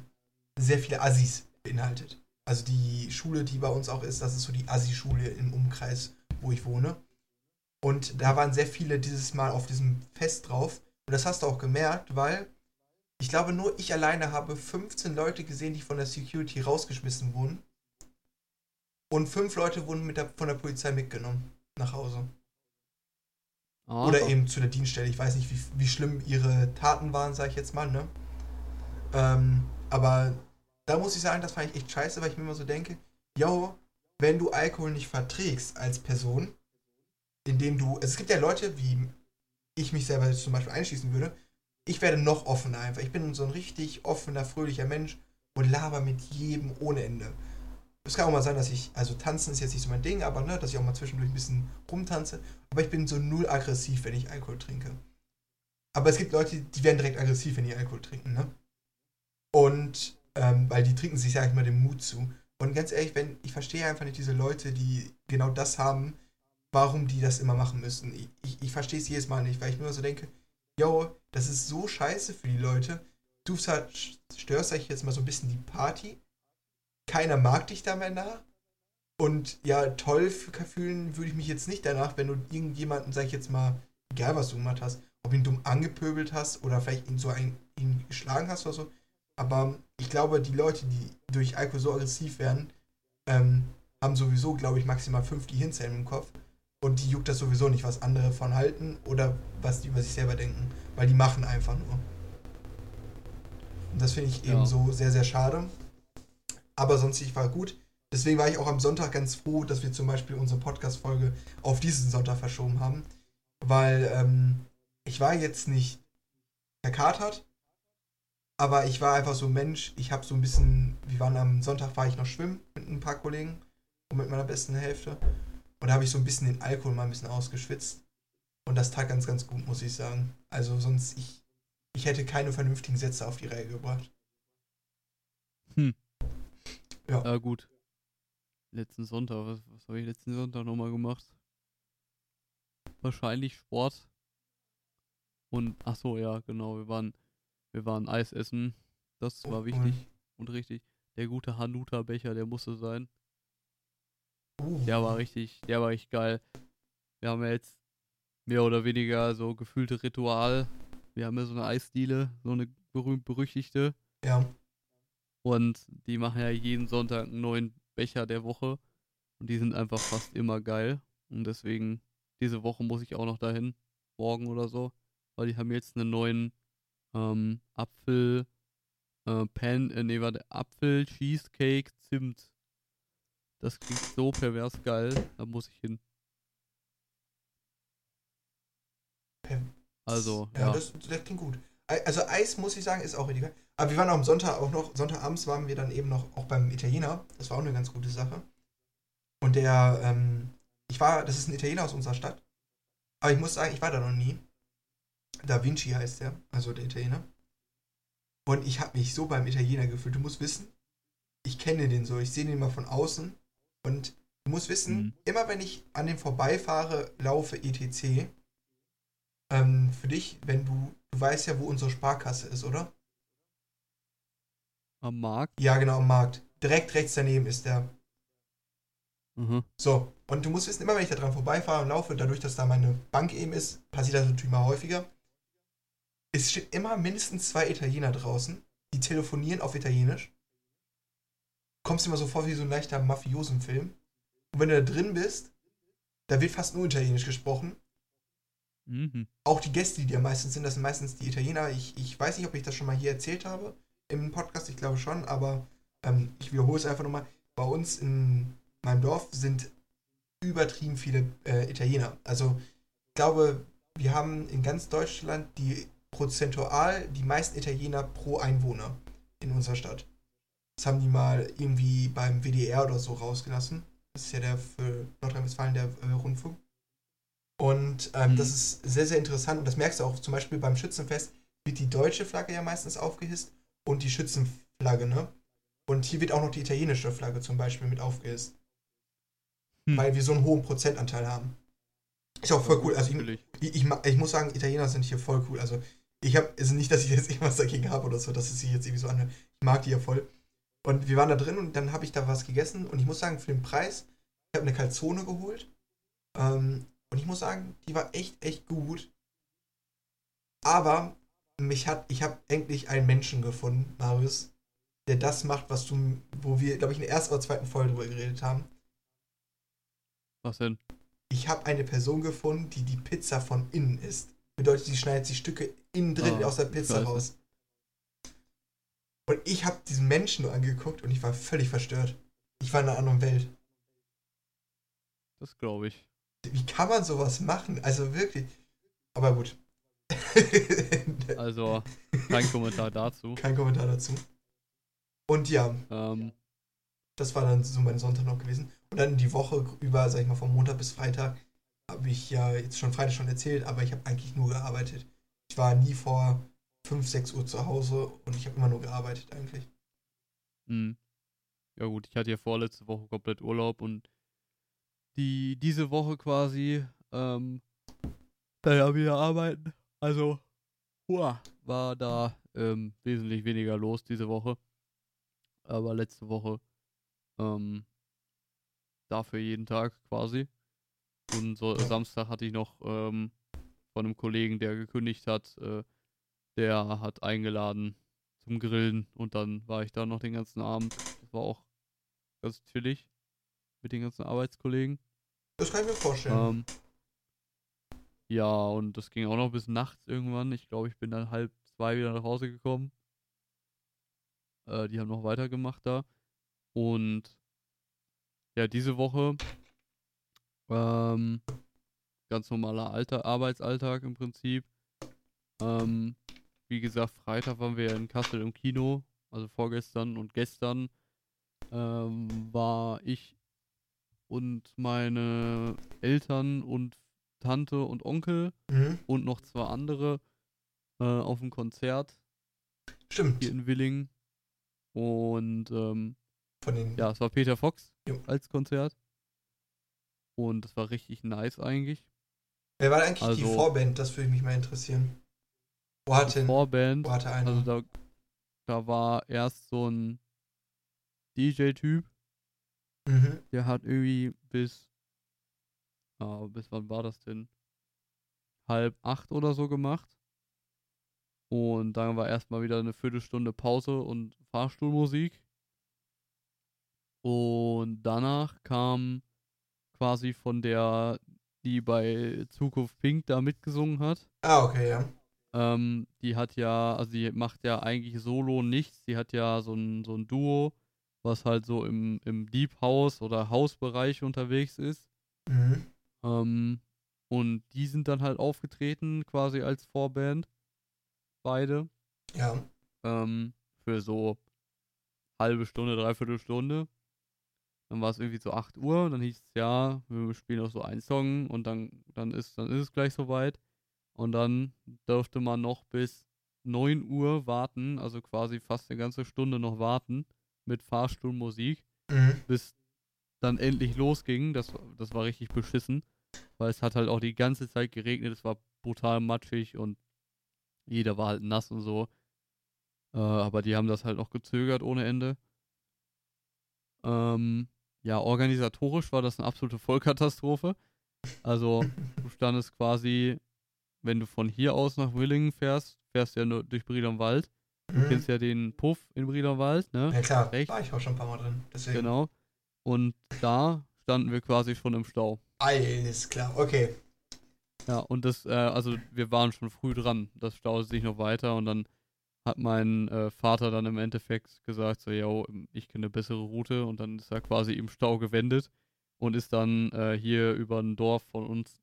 sehr viele Assis beinhaltet. Also die Schule, die bei uns auch ist, das ist so die Assi-Schule im Umkreis, wo ich wohne. Und da waren sehr viele dieses Mal auf diesem Fest drauf. Und das hast du auch gemerkt, weil ich glaube, nur ich alleine habe 15 Leute gesehen, die von der Security rausgeschmissen wurden. Und fünf Leute wurden der, von der Polizei mitgenommen nach Hause. Ah, Oder eben zu der Dienststelle. Ich weiß nicht, wie, wie schlimm ihre Taten waren, sage ich jetzt mal, ne? Ähm, aber da muss ich sagen, das fand ich echt scheiße, weil ich mir immer so denke, yo, wenn du Alkohol nicht verträgst als Person, indem du, also es gibt ja Leute, wie ich mich selber jetzt zum Beispiel einschließen würde, ich werde noch offener einfach. Ich bin so ein richtig offener, fröhlicher Mensch und laber mit jedem ohne Ende. Es kann auch mal sein, dass ich, also tanzen ist jetzt nicht so mein Ding, aber ne, dass ich auch mal zwischendurch ein bisschen rumtanze. Aber ich bin so null aggressiv, wenn ich Alkohol trinke. Aber es gibt Leute, die werden direkt aggressiv, wenn die Alkohol trinken, ne? Und, ähm, weil die trinken sich, sag ich mal, den Mut zu. Und ganz ehrlich, wenn, ich verstehe einfach nicht diese Leute, die genau das haben, warum die das immer machen müssen. Ich, ich, ich verstehe es jedes Mal nicht, weil ich immer so denke, yo, das ist so scheiße für die Leute. Du störst euch jetzt mal so ein bisschen die Party. keiner mag dich da mehr nach. Und ja, toll fühlen würde ich mich jetzt nicht danach, wenn du irgendjemanden, sag ich jetzt mal, egal was du gemacht hast, ob ihn dumm angepöbelt hast oder vielleicht ihn so ein, ihn geschlagen hast oder so. Aber ich glaube, die Leute, die durch Alkohol so aggressiv werden, ähm, haben sowieso, glaube ich, maximal fünf Gehirnzellen im Kopf. Und die juckt das sowieso nicht, was andere von halten oder was die über sich selber denken. Weil die machen einfach nur. Und das finde ich ja. eben so sehr, sehr schade. Aber sonst ich war gut. Deswegen war ich auch am Sonntag ganz froh, dass wir zum Beispiel unsere Podcast-Folge auf diesen Sonntag verschoben haben. Weil ähm, ich war jetzt nicht verkatert, aber ich war einfach so ein Mensch. Ich habe so ein bisschen, wir waren am Sonntag, war ich noch schwimmen mit ein paar Kollegen und mit meiner besten Hälfte. Und da habe ich so ein bisschen den Alkohol mal ein bisschen ausgeschwitzt. Und das tat ganz, ganz gut, muss ich sagen. Also sonst, ich, ich hätte keine vernünftigen Sätze auf die Reihe gebracht. Hm. Ja. Ja, gut. Letzten Sonntag, was, was habe ich letzten Sonntag nochmal gemacht? Wahrscheinlich Sport. Und, ach so, ja, genau, wir waren, wir waren Eis essen. Das war wichtig und richtig. Der gute Hanuta-Becher, der musste sein. Der war richtig, der war echt geil. Wir haben ja jetzt mehr oder weniger so gefühlte Ritual. Wir haben ja so eine Eisdiele, so eine berühmt-berüchtigte. Ja. Und die machen ja jeden Sonntag einen neuen Becher der Woche. Und die sind einfach fast immer geil. Und deswegen, diese Woche muss ich auch noch dahin. Morgen oder so. Weil die haben jetzt einen neuen ähm, Apfel, äh, Pan, äh, nee, warte, Apfel, Cheesecake, Zimt. Das klingt so pervers geil. Da muss ich hin. Also, ja. ja. Das, das klingt gut. Also Eis, muss ich sagen, ist auch richtig geil. Aber wir waren auch am Sonntag auch noch, Sonntagabends waren wir dann eben noch auch beim Italiener. Das war auch eine ganz gute Sache. Und der, ähm, ich war, das ist ein Italiener aus unserer Stadt. Aber ich muss sagen, ich war da noch nie. Da Vinci heißt der, also der Italiener. Und ich habe mich so beim Italiener gefühlt. Du musst wissen, ich kenne den so, ich sehe den mal von außen. Und du musst wissen, mhm. immer wenn ich an dem vorbeifahre, laufe etc. Ähm, für dich, wenn du, du weißt ja, wo unsere Sparkasse ist, oder? Am Markt? Ja, genau, am Markt. Direkt rechts daneben ist der. Mhm. So, und du musst wissen, immer wenn ich da dran vorbeifahre und laufe, dadurch, dass da meine Bank eben ist, passiert das natürlich mal häufiger. Es stehen immer mindestens zwei Italiener draußen, die telefonieren auf Italienisch. Kommst dir immer so vor wie so ein leichter Mafiosenfilm. Und wenn du da drin bist, da wird fast nur Italienisch gesprochen. Mhm. Auch die Gäste, die da meistens sind, das sind meistens die Italiener. Ich, ich weiß nicht, ob ich das schon mal hier erzählt habe im Podcast, ich glaube schon, aber ähm, ich wiederhole es einfach nochmal. Bei uns in meinem Dorf sind übertrieben viele äh, Italiener. Also ich glaube, wir haben in ganz Deutschland die prozentual die meisten Italiener pro Einwohner in unserer Stadt. Das haben die mal irgendwie beim WDR oder so rausgelassen. Das ist ja der für Nordrhein-Westfalen der äh, Rundfunk. Und ähm, mhm. das ist sehr, sehr interessant. Und das merkst du auch zum Beispiel beim Schützenfest, wird die deutsche Flagge ja meistens aufgehisst und die Schützenflagge, ne? Und hier wird auch noch die italienische Flagge zum Beispiel mit aufgehisst. Hm. Weil wir so einen hohen Prozentanteil haben. Ist auch voll cool. Also ich, ich, ich, ich, muss sagen, Italiener sind hier voll cool. Also ich habe, also nicht, dass ich jetzt irgendwas dagegen habe oder so, dass es sich jetzt irgendwie so anhört. Ich mag die ja voll. Und wir waren da drin und dann habe ich da was gegessen und ich muss sagen, für den Preis, ich habe eine Calzone geholt. Ähm, und ich muss sagen, die war echt, echt gut. Aber mich hat, ich habe endlich einen Menschen gefunden, Marius, der das macht, was du, wo wir, glaube ich, in der ersten oder zweiten Folge drüber geredet haben. Was denn? Ich habe eine Person gefunden, die die Pizza von innen isst. Bedeutet, sie schneidet die Stücke innen drin oh, aus der Pizza raus. Und ich habe diesen Menschen nur angeguckt und ich war völlig verstört. Ich war in einer anderen Welt. Das glaube ich. Wie kann man sowas machen? Also wirklich. Aber gut. also, kein Kommentar dazu. Kein Kommentar dazu. Und ja, ähm, das war dann so mein Sonntag noch gewesen. Und dann die Woche über, sag ich mal, vom Montag bis Freitag, habe ich ja jetzt schon Freitag schon erzählt, aber ich habe eigentlich nur gearbeitet. Ich war nie vor 5, 6 Uhr zu Hause und ich habe immer nur gearbeitet eigentlich. Mhm. Ja gut, ich hatte ja vorletzte Woche komplett Urlaub und die diese Woche quasi ähm, da ja wieder arbeiten. Also, hua, war da ähm, wesentlich weniger los diese Woche. Aber letzte Woche Ähm, dafür jeden Tag quasi. Und so Ja. Samstag hatte ich noch ähm, von einem Kollegen, der gekündigt hat, äh, der hat eingeladen zum Grillen und dann war ich da noch den ganzen Abend. Das war auch ganz chillig mit den ganzen Arbeitskollegen. Das kann ich mir vorstellen. Ähm, ja, und das ging auch noch bis nachts irgendwann. Ich glaube, ich bin dann halb zwei wieder nach Hause gekommen. Äh, die haben noch weitergemacht da. Und ja, diese Woche ähm, ganz normaler Alter, Arbeitsalltag im Prinzip. Ähm, wie gesagt, Freitag waren wir in Kassel im Kino, also vorgestern und gestern ähm, war ich und meine Eltern und Tante und Onkel mhm. und noch zwei andere äh, auf dem Konzert Stimmt. hier in Willingen. Und ähm, ja, es war Peter Fox Jo. als Konzert. Und das war richtig nice eigentlich. Wer war eigentlich die Also- Vorband? Das würde mich mal interessieren. Wo hat denn. Vorband, Wo hatte einer? also da, da war erst so ein DJ-Typ, mhm. der hat irgendwie bis, ah, bis wann war das denn? Halb acht oder so gemacht. Und dann war erstmal wieder eine Viertelstunde Pause und Fahrstuhlmusik. Und danach kam quasi von der, die bei Zukunft Pink da mitgesungen hat. Ah, okay, ja. Ähm, die hat ja, also die macht ja eigentlich solo nichts. Die hat ja so ein, so ein Duo, was halt so im, im Deep House oder Hausbereich unterwegs ist. Mhm. Ähm, und die sind dann halt aufgetreten, quasi als Vorband. Beide. Ja. Ähm, für so halbe Stunde, dreiviertel Stunde. Dann war es irgendwie so 8 Uhr und dann hieß es, ja, wir spielen noch so einen Song und dann, dann ist, dann ist es gleich soweit. Und dann durfte man noch bis 9 Uhr warten, also quasi fast eine ganze Stunde noch warten mit Fahrstuhlmusik, Mhm. bis dann endlich losging. Das, das war richtig beschissen, weil es hat halt auch die ganze Zeit geregnet, es war brutal matschig und jeder war halt nass und so. Äh, aber die haben das halt noch gezögert ohne Ende. Ähm, ja, organisatorisch war das eine absolute Vollkatastrophe. Also, du standest quasi, wenn du von hier aus nach Willingen fährst, fährst du ja nur durch Briederwald. Du Mhm. kennst ja den Puff in Briederwald, ne? Ja, klar. Recht. War ich auch schon ein paar Mal drin. Deswegen. Genau. Und da standen wir quasi schon im Stau. Alles klar. Okay. Ja, und das, äh, also wir waren schon früh dran. Das staute sich noch weiter und dann hat mein äh, Vater dann im Endeffekt gesagt, so, yo, ich kenne eine bessere Route und dann ist er quasi im Stau gewendet und ist dann äh, hier über ein Dorf von uns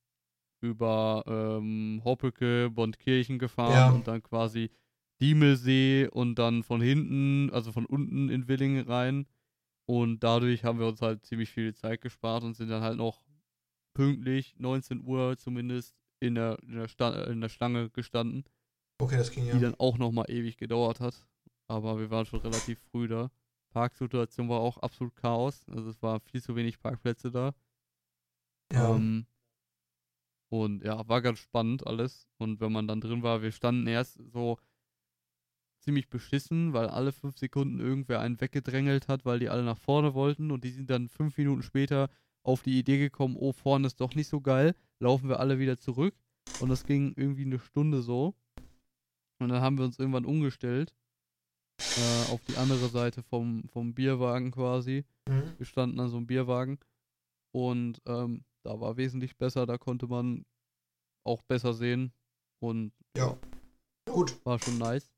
über ähm, Hoppeke, Bondkirchen gefahren Ja. und dann quasi Diemelsee und dann von hinten, also von unten in Willingen rein. Und dadurch haben wir uns halt ziemlich viel Zeit gespart und sind dann halt noch pünktlich, 19 Uhr zumindest, in der, in der, Sta in der Schlange gestanden, Okay, das ging ja. die dann auch nochmal ewig gedauert hat. Aber wir waren schon relativ früh da. Parksituation war auch absolut Chaos. Also es war viel zu wenig Parkplätze da. ja. Ähm, und ja, war ganz spannend alles. Und wenn man dann drin war, wir standen erst so ziemlich beschissen, weil alle fünf Sekunden irgendwer einen weggedrängelt hat, weil die alle nach vorne wollten. Und die sind dann fünf Minuten später auf die Idee gekommen, oh, vorne ist doch nicht so geil. Laufen wir alle wieder zurück. Und das ging irgendwie eine Stunde so. Und dann haben wir uns irgendwann umgestellt. Äh, auf die andere Seite vom, vom Bierwagen quasi. Mhm. Wir standen an so einem Bierwagen und ähm, da war wesentlich besser, da konnte man auch besser sehen und Ja. Gut. war schon nice.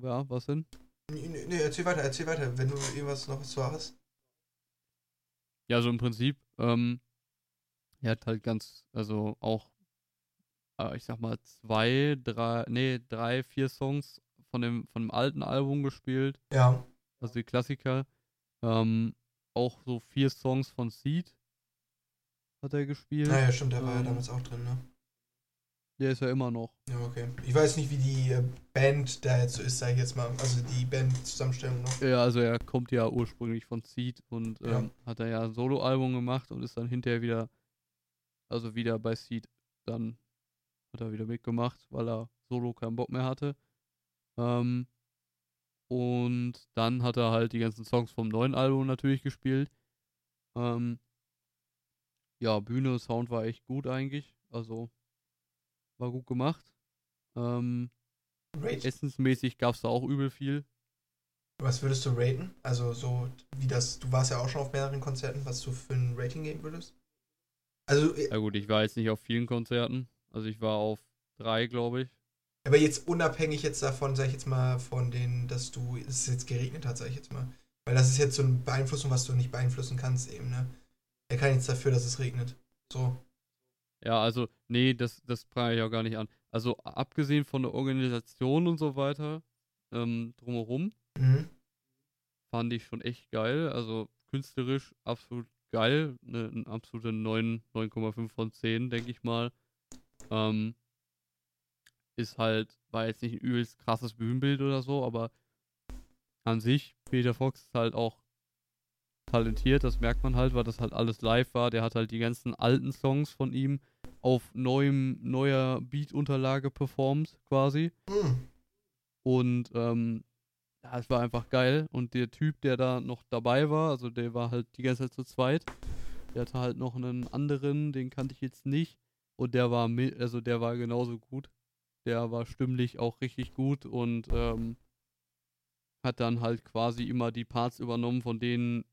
Ja, was denn? Nee, nee, erzähl weiter, erzähl weiter, wenn du irgendwas noch zu hast. Ja, so im Prinzip, ähm, er hat halt ganz, also auch, äh, ich sag mal, zwei, drei, nee, drei, vier Songs von dem, von dem alten Album gespielt, Ja. also die Klassiker. Ähm, auch so vier Songs von Seed hat er gespielt. Naja, stimmt, der war ja Ähm, damals auch drin, ne? Der ist ja immer noch. Ja, okay. Ich weiß nicht, wie die äh, Band da jetzt so ist, sag ich jetzt mal. Also die Band-Zusammenstellung noch. Ja, also er kommt ja ursprünglich von Seed und Ja. ähm, hat er ja ein Soloalbum gemacht und ist dann hinterher wieder, also wieder bei Seed, dann hat er wieder mitgemacht, weil er solo keinen Bock mehr hatte. Ähm, Und dann hat er halt die ganzen Songs vom neuen Album natürlich gespielt. Ähm, ja, Bühne, Sound war echt gut eigentlich. Also war gut gemacht. Ähm, essensmäßig gab es da auch übel viel. Was würdest du raten? Also so wie das, du warst ja auch schon auf mehreren Konzerten, was du für ein Rating geben würdest? Also, äh, Ja gut, ich war jetzt nicht auf vielen Konzerten. Also ich war auf drei, glaube ich. aber jetzt unabhängig jetzt davon, sag ich jetzt mal, von den, dass du, es jetzt geregnet hat, sag ich jetzt mal. Weil das ist jetzt so eine Beeinflussung, was du nicht beeinflussen kannst eben, ne? Er kann nichts dafür, dass es regnet. So. Ja, also, nee, das, das prangere ich auch gar nicht an. Also, abgesehen von der Organisation und so weiter, ähm, drumherum, Mhm. fand ich schon echt geil. Also, künstlerisch absolut geil. Ne, ein absolute 9, 9,5 von 10, denke ich mal. Ähm, ist halt, war jetzt nicht ein übelst krasses Bühnenbild oder so, aber an sich, Peter Fox ist halt auch talentiert, das merkt man halt, weil das halt alles live war. Der hat halt die ganzen alten Songs von ihm auf neuem, neuer Beat-Unterlage performt, quasi. Und ähm, ja, es war einfach geil. Und der Typ, der da noch dabei war, also der war halt die ganze Zeit zu zweit. Der hatte halt noch einen anderen, den kannte ich jetzt nicht. Und der war also der war genauso gut. Der war stimmlich auch richtig gut und ähm, hat dann halt quasi immer die Parts übernommen von den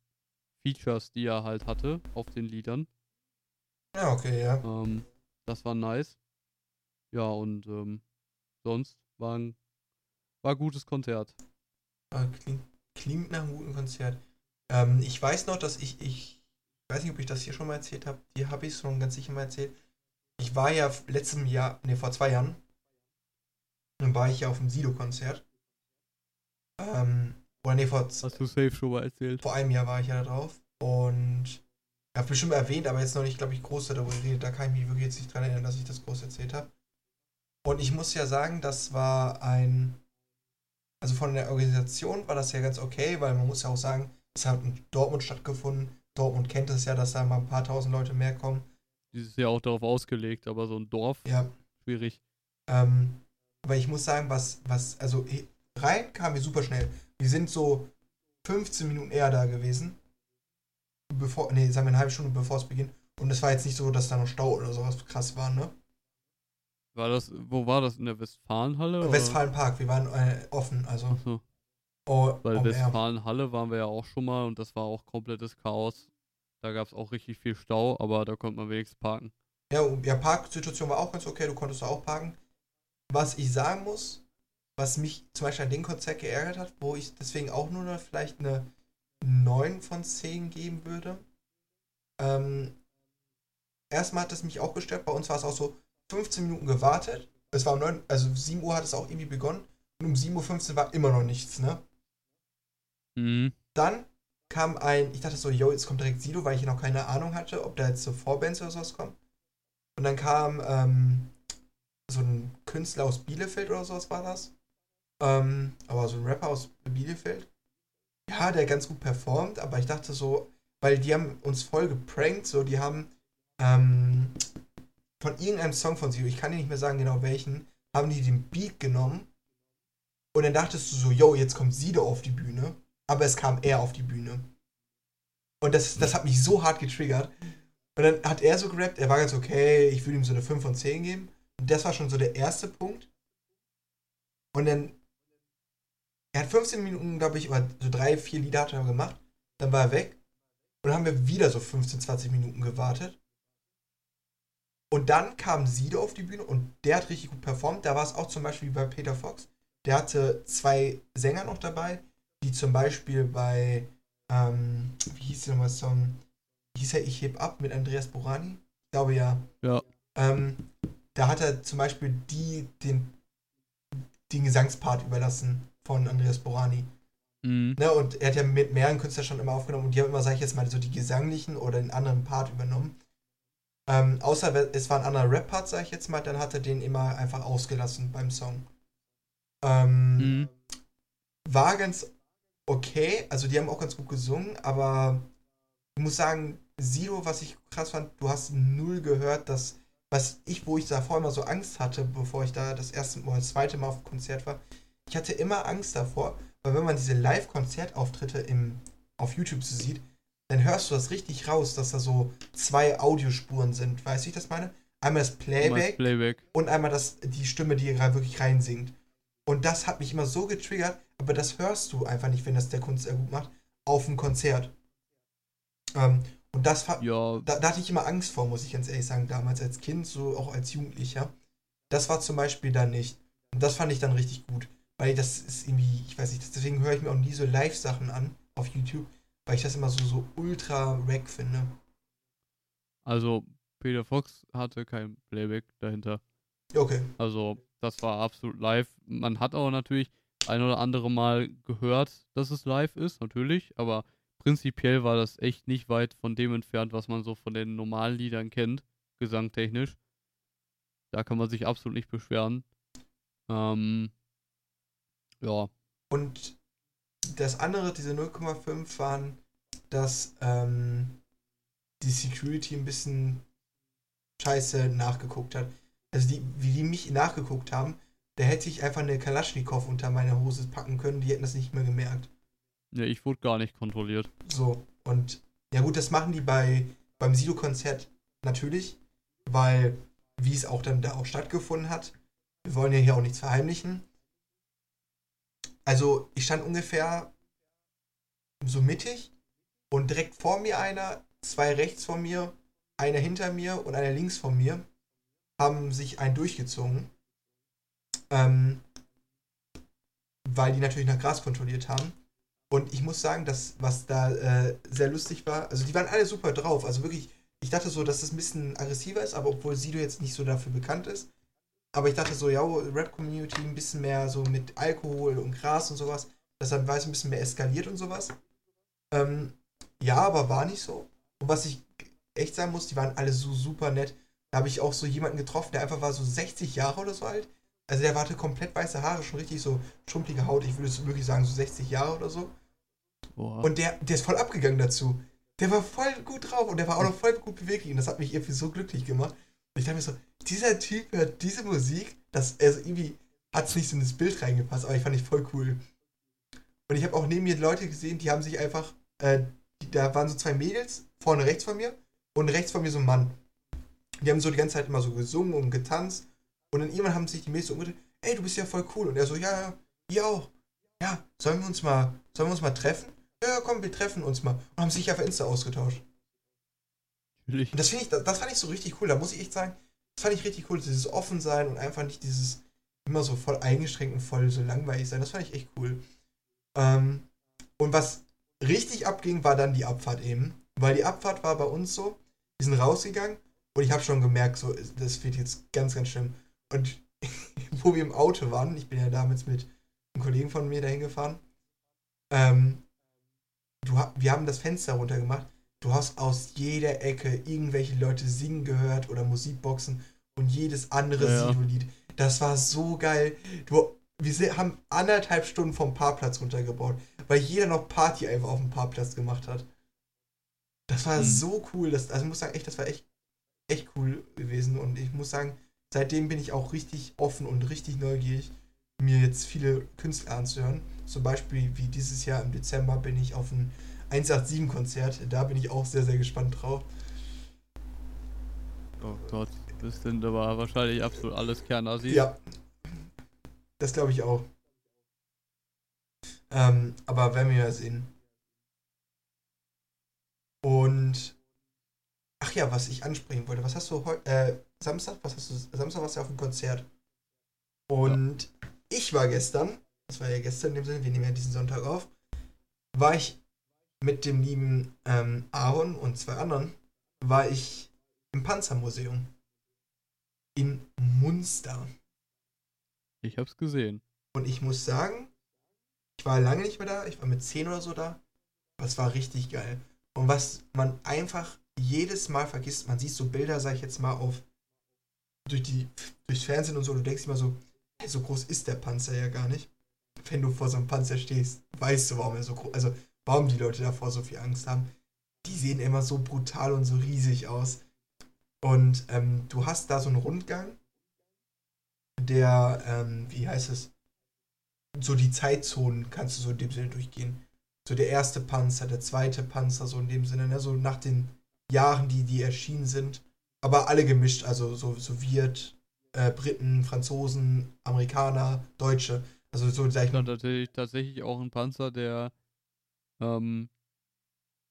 Features, die er halt hatte auf den Liedern. Ja, okay, ja. Ähm, das war nice. Ja, und ähm, sonst war ein, war gutes Konzert. Ah, Klingt, klingt nach einem guten Konzert. Ähm, ich weiß noch, dass ich, ich weiß nicht, ob ich das hier schon mal erzählt habe. Hier habe ich schon ganz sicher mal erzählt. Ich war ja letztem Jahr, ne, vor zwei Jahren, dann war ich ja auf dem Sido-Konzert. Ähm, oder ne, vor, Hast du safe schon mal erzählt? vor einem Jahr war ich ja da drauf. Und ich habe bestimmt erwähnt, aber jetzt noch nicht, glaube ich, groß darüber geredet. Da kann ich mich wirklich jetzt nicht dran erinnern, dass ich das groß erzählt habe. Und ich muss ja sagen, das war ein. Also von der Organisation war das ja ganz okay, weil man muss ja auch sagen, es hat in Dortmund stattgefunden. Dortmund kennt es ja, dass da mal ein paar tausend Leute mehr kommen. Dieses Jahr auch darauf ausgelegt, aber so ein Dorf, Ja, schwierig. Ähm, aber ich muss sagen, was, was, also rein kam wir super schnell. Wir sind so 15 Minuten eher da gewesen. Bevor, nee, sagen wir eine halbe Stunde bevor es beginnt. Und es war jetzt nicht so, dass da noch Stau oder sowas krass war, ne? War das, wo war das? In der Westfalenhalle? Westfalenpark, wir waren äh, offen, also. Achso, Oh, weil. Westfalenhalle waren wir ja auch schon mal und das war auch komplettes Chaos. Da gab es auch richtig viel Stau, aber da konnte man wenigstens parken. Ja, und- ja, Parksituation war auch ganz okay, du konntest auch parken. Was ich sagen muss, was mich zum Beispiel an dem Konzert geärgert hat, wo ich deswegen auch nur noch vielleicht eine 9 von 10 geben würde. Ähm, erstmal hat es mich auch gestört, bei uns war es auch so 15 Minuten gewartet. Es war um 9, also 7 Uhr hat es auch irgendwie begonnen und um 7.15 Uhr war immer noch nichts, ne? Mhm. Dann kam ein, ich dachte so, yo, jetzt kommt direkt Sido, weil ich noch keine Ahnung hatte, ob da jetzt so Vorbands oder sowas kommen. Und dann kam ähm, so ein Künstler aus Bielefeld oder sowas war das. Ähm, aber so ein Rapper aus Bielefeld. Ja, der ganz gut performt, aber ich dachte so, weil die haben uns voll geprankt, so, die haben ähm, von irgendeinem Song von Sido, ich kann dir nicht mehr sagen genau welchen, haben die den Beat genommen und dann dachtest du so, yo, jetzt kommt Sido auf die Bühne, aber es kam er auf die Bühne. Und das, das hat mich so hart getriggert. Und dann hat er so gerappt, er war ganz okay, ich würde ihm so eine 5 von 10 geben. Und das war schon so der erste Punkt. Und dann, er hat 15 Minuten, glaube ich, oder so drei, vier Lieder hat er gemacht. Dann war er weg. Und dann haben wir wieder so 15, 20 Minuten gewartet. Und dann kam Sido auf die Bühne und der hat richtig gut performt. Da war es auch zum Beispiel wie bei Peter Fox. Der hatte zwei Sänger noch dabei, die zum Beispiel bei, ähm, wie hieß der nochmal Song? Hieß er Ich heb ab mit Andreas Borani? Ich glaube ja. Ja. Ähm, da hat er zum Beispiel die, den, den Gesangspart überlassen von Andreas Borani. Mhm. Ne, und er hat ja mit mehreren Künstlern schon immer aufgenommen und die haben immer, sag ich jetzt mal, so die gesanglichen oder den anderen Part übernommen. Ähm, außer es war ein anderer Rap-Part, sag ich jetzt mal, dann hat er den immer einfach ausgelassen beim Song. Ähm, Mhm. war ganz okay, also die haben auch ganz gut gesungen, aber ich muss sagen, Sido, was ich krass fand, du hast null gehört, dass, was ich, wo ich davor immer so Angst hatte, bevor ich da das erste Mal, das zweite Mal auf dem Konzert war, ich hatte immer Angst davor, weil wenn man diese Live-Konzertauftritte auf YouTube so sieht, dann hörst du das richtig raus, dass da so zwei Audiospuren sind. Weißt du, wie ich das meine? Einmal das Playback, Playback. und einmal das, die Stimme, die gerade wirklich reinsingt. Und das hat mich immer so getriggert, aber das hörst du einfach nicht, wenn das der Kunstler gut macht, auf dem Konzert. Ähm, und das ja. da, da hatte ich immer Angst vor, muss ich ganz ehrlich sagen, damals als Kind, so auch als Jugendlicher. Das war zum Beispiel da nicht. Und das fand ich dann richtig gut. Weil das ist irgendwie, ich weiß nicht, deswegen höre ich mir auch nie so Live-Sachen an auf YouTube, weil ich das immer so, so ultra wack finde. Also, Peter Fox hatte kein Playback dahinter. Okay. Also, das war absolut live. Man hat auch natürlich ein oder andere Mal gehört, dass es live ist, natürlich, aber prinzipiell war das echt nicht weit von dem entfernt, was man so von den normalen Liedern kennt, gesangtechnisch. Da kann man sich absolut nicht beschweren. Ähm, ja. Und das andere, diese 0,5 waren, dass ähm, die Security ein bisschen scheiße nachgeguckt hat. Also die, wie die mich nachgeguckt haben, da hätte ich einfach eine Kalaschnikow unter meine Hose packen können, die hätten das nicht mehr gemerkt. Ja, ich wurde gar nicht kontrolliert. So, und ja gut, das machen die bei beim Sido-Konzert natürlich, weil, wie es auch dann da auch stattgefunden hat, wir wollen ja hier auch nichts verheimlichen. Also, ich stand ungefähr so mittig und direkt vor mir einer, zwei rechts von mir, einer hinter mir und einer links von mir haben sich einen durchgezogen. Ähm, weil die natürlich nach Gras kontrolliert haben. Und ich muss sagen, dass was da äh, sehr lustig war, also die waren alle super drauf. Also wirklich, ich dachte so, dass das ein bisschen aggressiver ist, aber obwohl Sido jetzt nicht so dafür bekannt ist. Aber ich dachte so, ja, Rap-Community ein bisschen mehr so mit Alkohol und Gras und sowas. Dann war es ein bisschen mehr eskaliert und sowas. Ähm, ja, aber war nicht so. Und was ich echt sagen muss, die waren alle so super nett. Da habe ich auch so jemanden getroffen, der einfach war so 60 Jahre oder so alt. Also der hatte komplett weiße Haare, schon richtig so schrumplige Haut. Ich würde es wirklich sagen, so 60 Jahre oder so. Boah. Und der, der ist voll abgegangen dazu. Der war voll gut drauf und der war auch noch voll gut beweglich. Und das hat mich irgendwie so glücklich gemacht. Und ich dachte mir so, dieser Typ hört diese Musik, das, also irgendwie hat es nicht so in das Bild reingepasst, aber ich fand ich voll cool. Und ich habe auch neben mir Leute gesehen, die haben sich einfach, äh, die, da waren so zwei Mädels, vorne rechts von mir und rechts von mir so ein Mann. Die haben so die ganze Zeit immer so gesungen und getanzt. Und dann irgendwann haben sich die Mädels so umgedreht, ey, du bist ja voll cool. Und er so, ja, ja, ihr auch. Ja, sollen wir uns mal, sollen wir uns mal treffen? Ja, komm, wir treffen uns mal. Und haben sich auf Insta ausgetauscht. Natürlich. Und das finde ich, das, das, fand ich so richtig cool. Da muss ich echt sagen, das fand ich richtig cool, dieses offen sein und einfach nicht dieses immer so voll eingeschränkt und voll so langweilig sein. Das fand ich echt cool. Ähm, und was richtig abging, war dann die Abfahrt eben. Weil die Abfahrt war bei uns so, wir sind rausgegangen und ich habe schon gemerkt, so, das wird jetzt ganz, ganz schlimm. Und wo wir im Auto waren, ich bin ja damals mit einem Kollegen von mir dahin gefahren, ähm, du, wir haben das Fenster runtergemacht. Du hast aus jeder Ecke irgendwelche Leute singen gehört oder Musikboxen und jedes andere ja. Sido-Lied. Das war so geil. Du, wir haben anderthalb Stunden vom Parkplatz runtergebaut, weil jeder noch Party einfach auf dem Parkplatz gemacht hat. Das war mhm. so cool. Das, also ich muss sagen, echt, das war echt, echt cool gewesen. Und ich muss sagen, seitdem bin ich auch richtig offen und richtig neugierig, mir jetzt viele Künstler anzuhören. Zum Beispiel wie dieses Jahr im Dezember bin ich auf ein 187-Konzert. Da bin ich auch sehr, sehr gespannt drauf. Oh Gott, das sind aber wahrscheinlich absolut alles Kernasi. Ja. Das glaube ich auch. Ähm, aber werden wir ja sehen. Und ach ja, was ich ansprechen wollte, was hast du heute äh, Samstag, was hast du Samstag warst du auf dem Konzert. Und ja. ich war gestern das war ja gestern in dem Sinne, wir nehmen ja diesen Sonntag auf, war ich mit dem lieben ähm, Aaron und zwei anderen, war ich im Panzermuseum in Munster. Ich hab's gesehen. Und ich muss sagen, ich war lange nicht mehr da, ich war mit 10 oder so da, aber es war richtig geil. Und was man einfach jedes Mal vergisst, man sieht so Bilder, sag ich jetzt mal, auf durch die durchs Fernsehen und so, du denkst immer so, hey, so groß ist der Panzer ja gar nicht wenn du vor so einem Panzer stehst, weißt du, warum er so groß, also warum die Leute davor so viel Angst haben. Die sehen immer so brutal und so riesig aus. Und ähm, du hast da so einen Rundgang, der, ähm, wie heißt es? so die Zeitzonen kannst du so in dem Sinne durchgehen. So der erste Panzer, der zweite Panzer, so in dem Sinne, ne? so nach den Jahren, die, die erschienen sind. Aber alle gemischt, also so Sowjet, äh, Briten, Franzosen, Amerikaner, Deutsche. Also so sag ich mal. Tatsächlich, tatsächlich auch ein Panzer der ähm,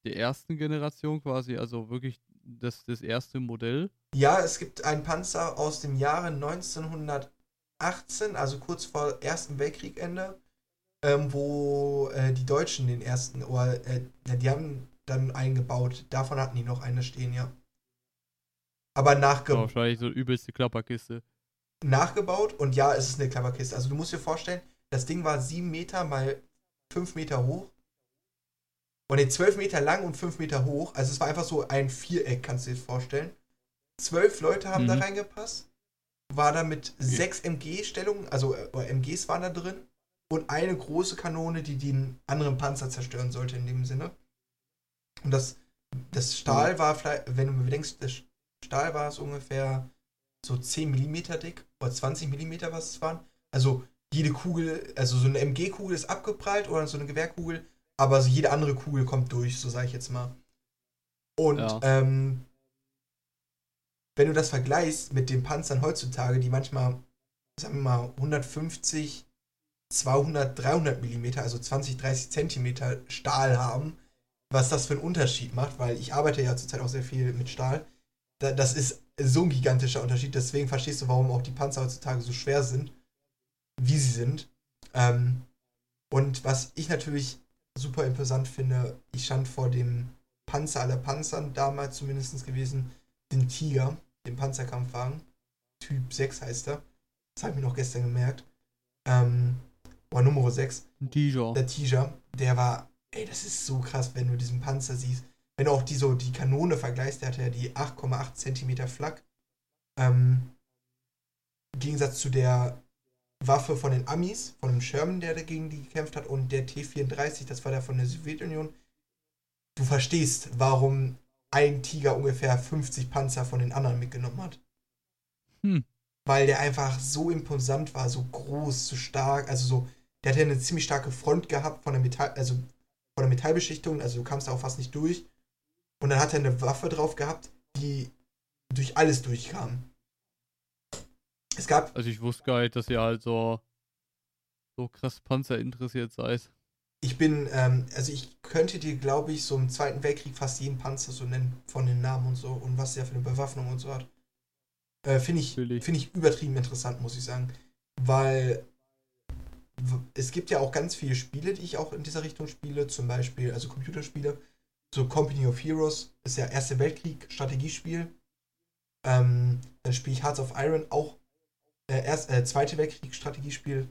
der ersten Generation quasi, also wirklich das, das erste Modell. Ja, es gibt einen Panzer aus dem Jahre 1918, also kurz vor Ersten Weltkriegende, ähm, wo äh, die Deutschen den ersten, oder äh, die haben dann eingebaut. Davon hatten die noch eine stehen, ja. Aber nachgebaut. wahrscheinlich so übelste Klapperkiste. Nachgebaut und ja, es ist eine Klapperkiste. Also du musst dir vorstellen, das Ding war 7 Meter mal 5 Meter hoch. Und den 12 Meter lang und 5 Meter hoch. Also es war einfach so ein Viereck, kannst du dir vorstellen. Zwölf Leute haben mhm. da reingepasst. War da mit sechs MG-Stellungen, also äh, MGs waren da drin. Und eine große Kanone, die den anderen Panzer zerstören sollte in dem Sinne. Und das, das Stahl war vielleicht, wenn du bedenkst, das Stahl war es ungefähr so 10 mm dick oder 20 mm, was es waren. Also jede Kugel, also so eine MG-Kugel ist abgeprallt oder so eine Gewehrkugel, aber so jede andere Kugel kommt durch, so sage ich jetzt mal. Und ja. ähm, wenn du das vergleichst mit den Panzern heutzutage, die manchmal, sagen wir mal, 150, 200, 300 mm, also 20, 30 Zentimeter Stahl haben, was das für einen Unterschied macht, weil ich arbeite ja zurzeit auch sehr viel mit Stahl. Das ist so ein gigantischer Unterschied, deswegen verstehst du, warum auch die Panzer heutzutage so schwer sind, wie sie sind. Ähm, und was ich natürlich super imposant finde, ich stand vor dem Panzer aller Panzern, damals zumindest gewesen, den Tiger, den Panzerkampfwagen. Typ 6 heißt er. Das habe ich mir noch gestern gemerkt. Ähm, oder Nummer 6. Tiger. Der Tiger, der war ey, das ist so krass, wenn du diesen Panzer siehst. Wenn du auch die, so, die Kanone vergleichst, der hatte ja die 8,8 cm Flak. Ähm, Im Gegensatz zu der Waffe von den Amis, von dem Sherman, der dagegen die gekämpft hat, und der T-34, das war der von der Sowjetunion. Du verstehst, warum ein Tiger ungefähr 50 Panzer von den anderen mitgenommen hat. Hm. Weil der einfach so imposant war, so groß, so stark, also so, der hatte eine ziemlich starke Front gehabt von der Metall, also von der Metallbeschichtung, also du kamst da auch fast nicht durch. Und dann hat er eine Waffe drauf gehabt, die durch alles durchkam. Es gab. Also ich wusste gar nicht, dass ihr halt so, so krass Panzer interessiert seid. Ich bin, ähm, also ich könnte dir, glaube ich, so im Zweiten Weltkrieg fast jeden Panzer so nennen, von den Namen und so und was der für eine Bewaffnung und so hat. Äh, Finde ich, find ich übertrieben interessant, muss ich sagen. Weil es gibt ja auch ganz viele Spiele, die ich auch in dieser Richtung spiele, zum Beispiel, also Computerspiele. So Company of Heroes ist ja Erste Weltkrieg Strategiespiel. Ähm, dann spiele ich Hearts of Iron, auch äh, erst, äh, Zweite Weltkrieg Strategiespiel.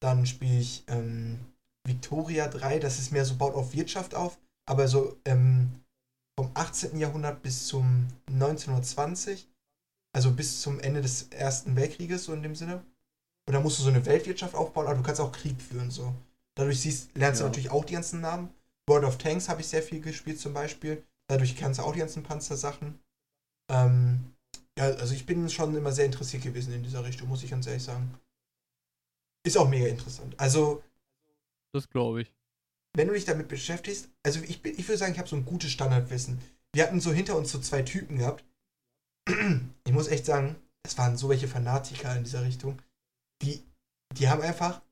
Dann spiele ich ähm, Victoria 3, das ist mehr so, baut auf Wirtschaft auf, aber so ähm, vom 18. Jahrhundert bis zum 1920, also bis zum Ende des Ersten Weltkrieges, so in dem Sinne. Und da musst du so eine Weltwirtschaft aufbauen, aber du kannst auch Krieg führen. so. Dadurch siehst, lernst ja. du natürlich auch die ganzen Namen. World of Tanks habe ich sehr viel gespielt zum Beispiel. Dadurch kannst du auch die ganzen Panzersachen. Ähm, ja, also ich bin schon immer sehr interessiert gewesen in dieser Richtung, muss ich ganz ehrlich sagen. Ist auch mega interessant. Also. Das glaube ich. Wenn du dich damit beschäftigst, also ich, ich würde sagen, ich habe so ein gutes Standardwissen. Wir hatten so hinter uns so zwei Typen gehabt. Ich muss echt sagen, das waren so welche Fanatiker in dieser Richtung die, die haben einfach,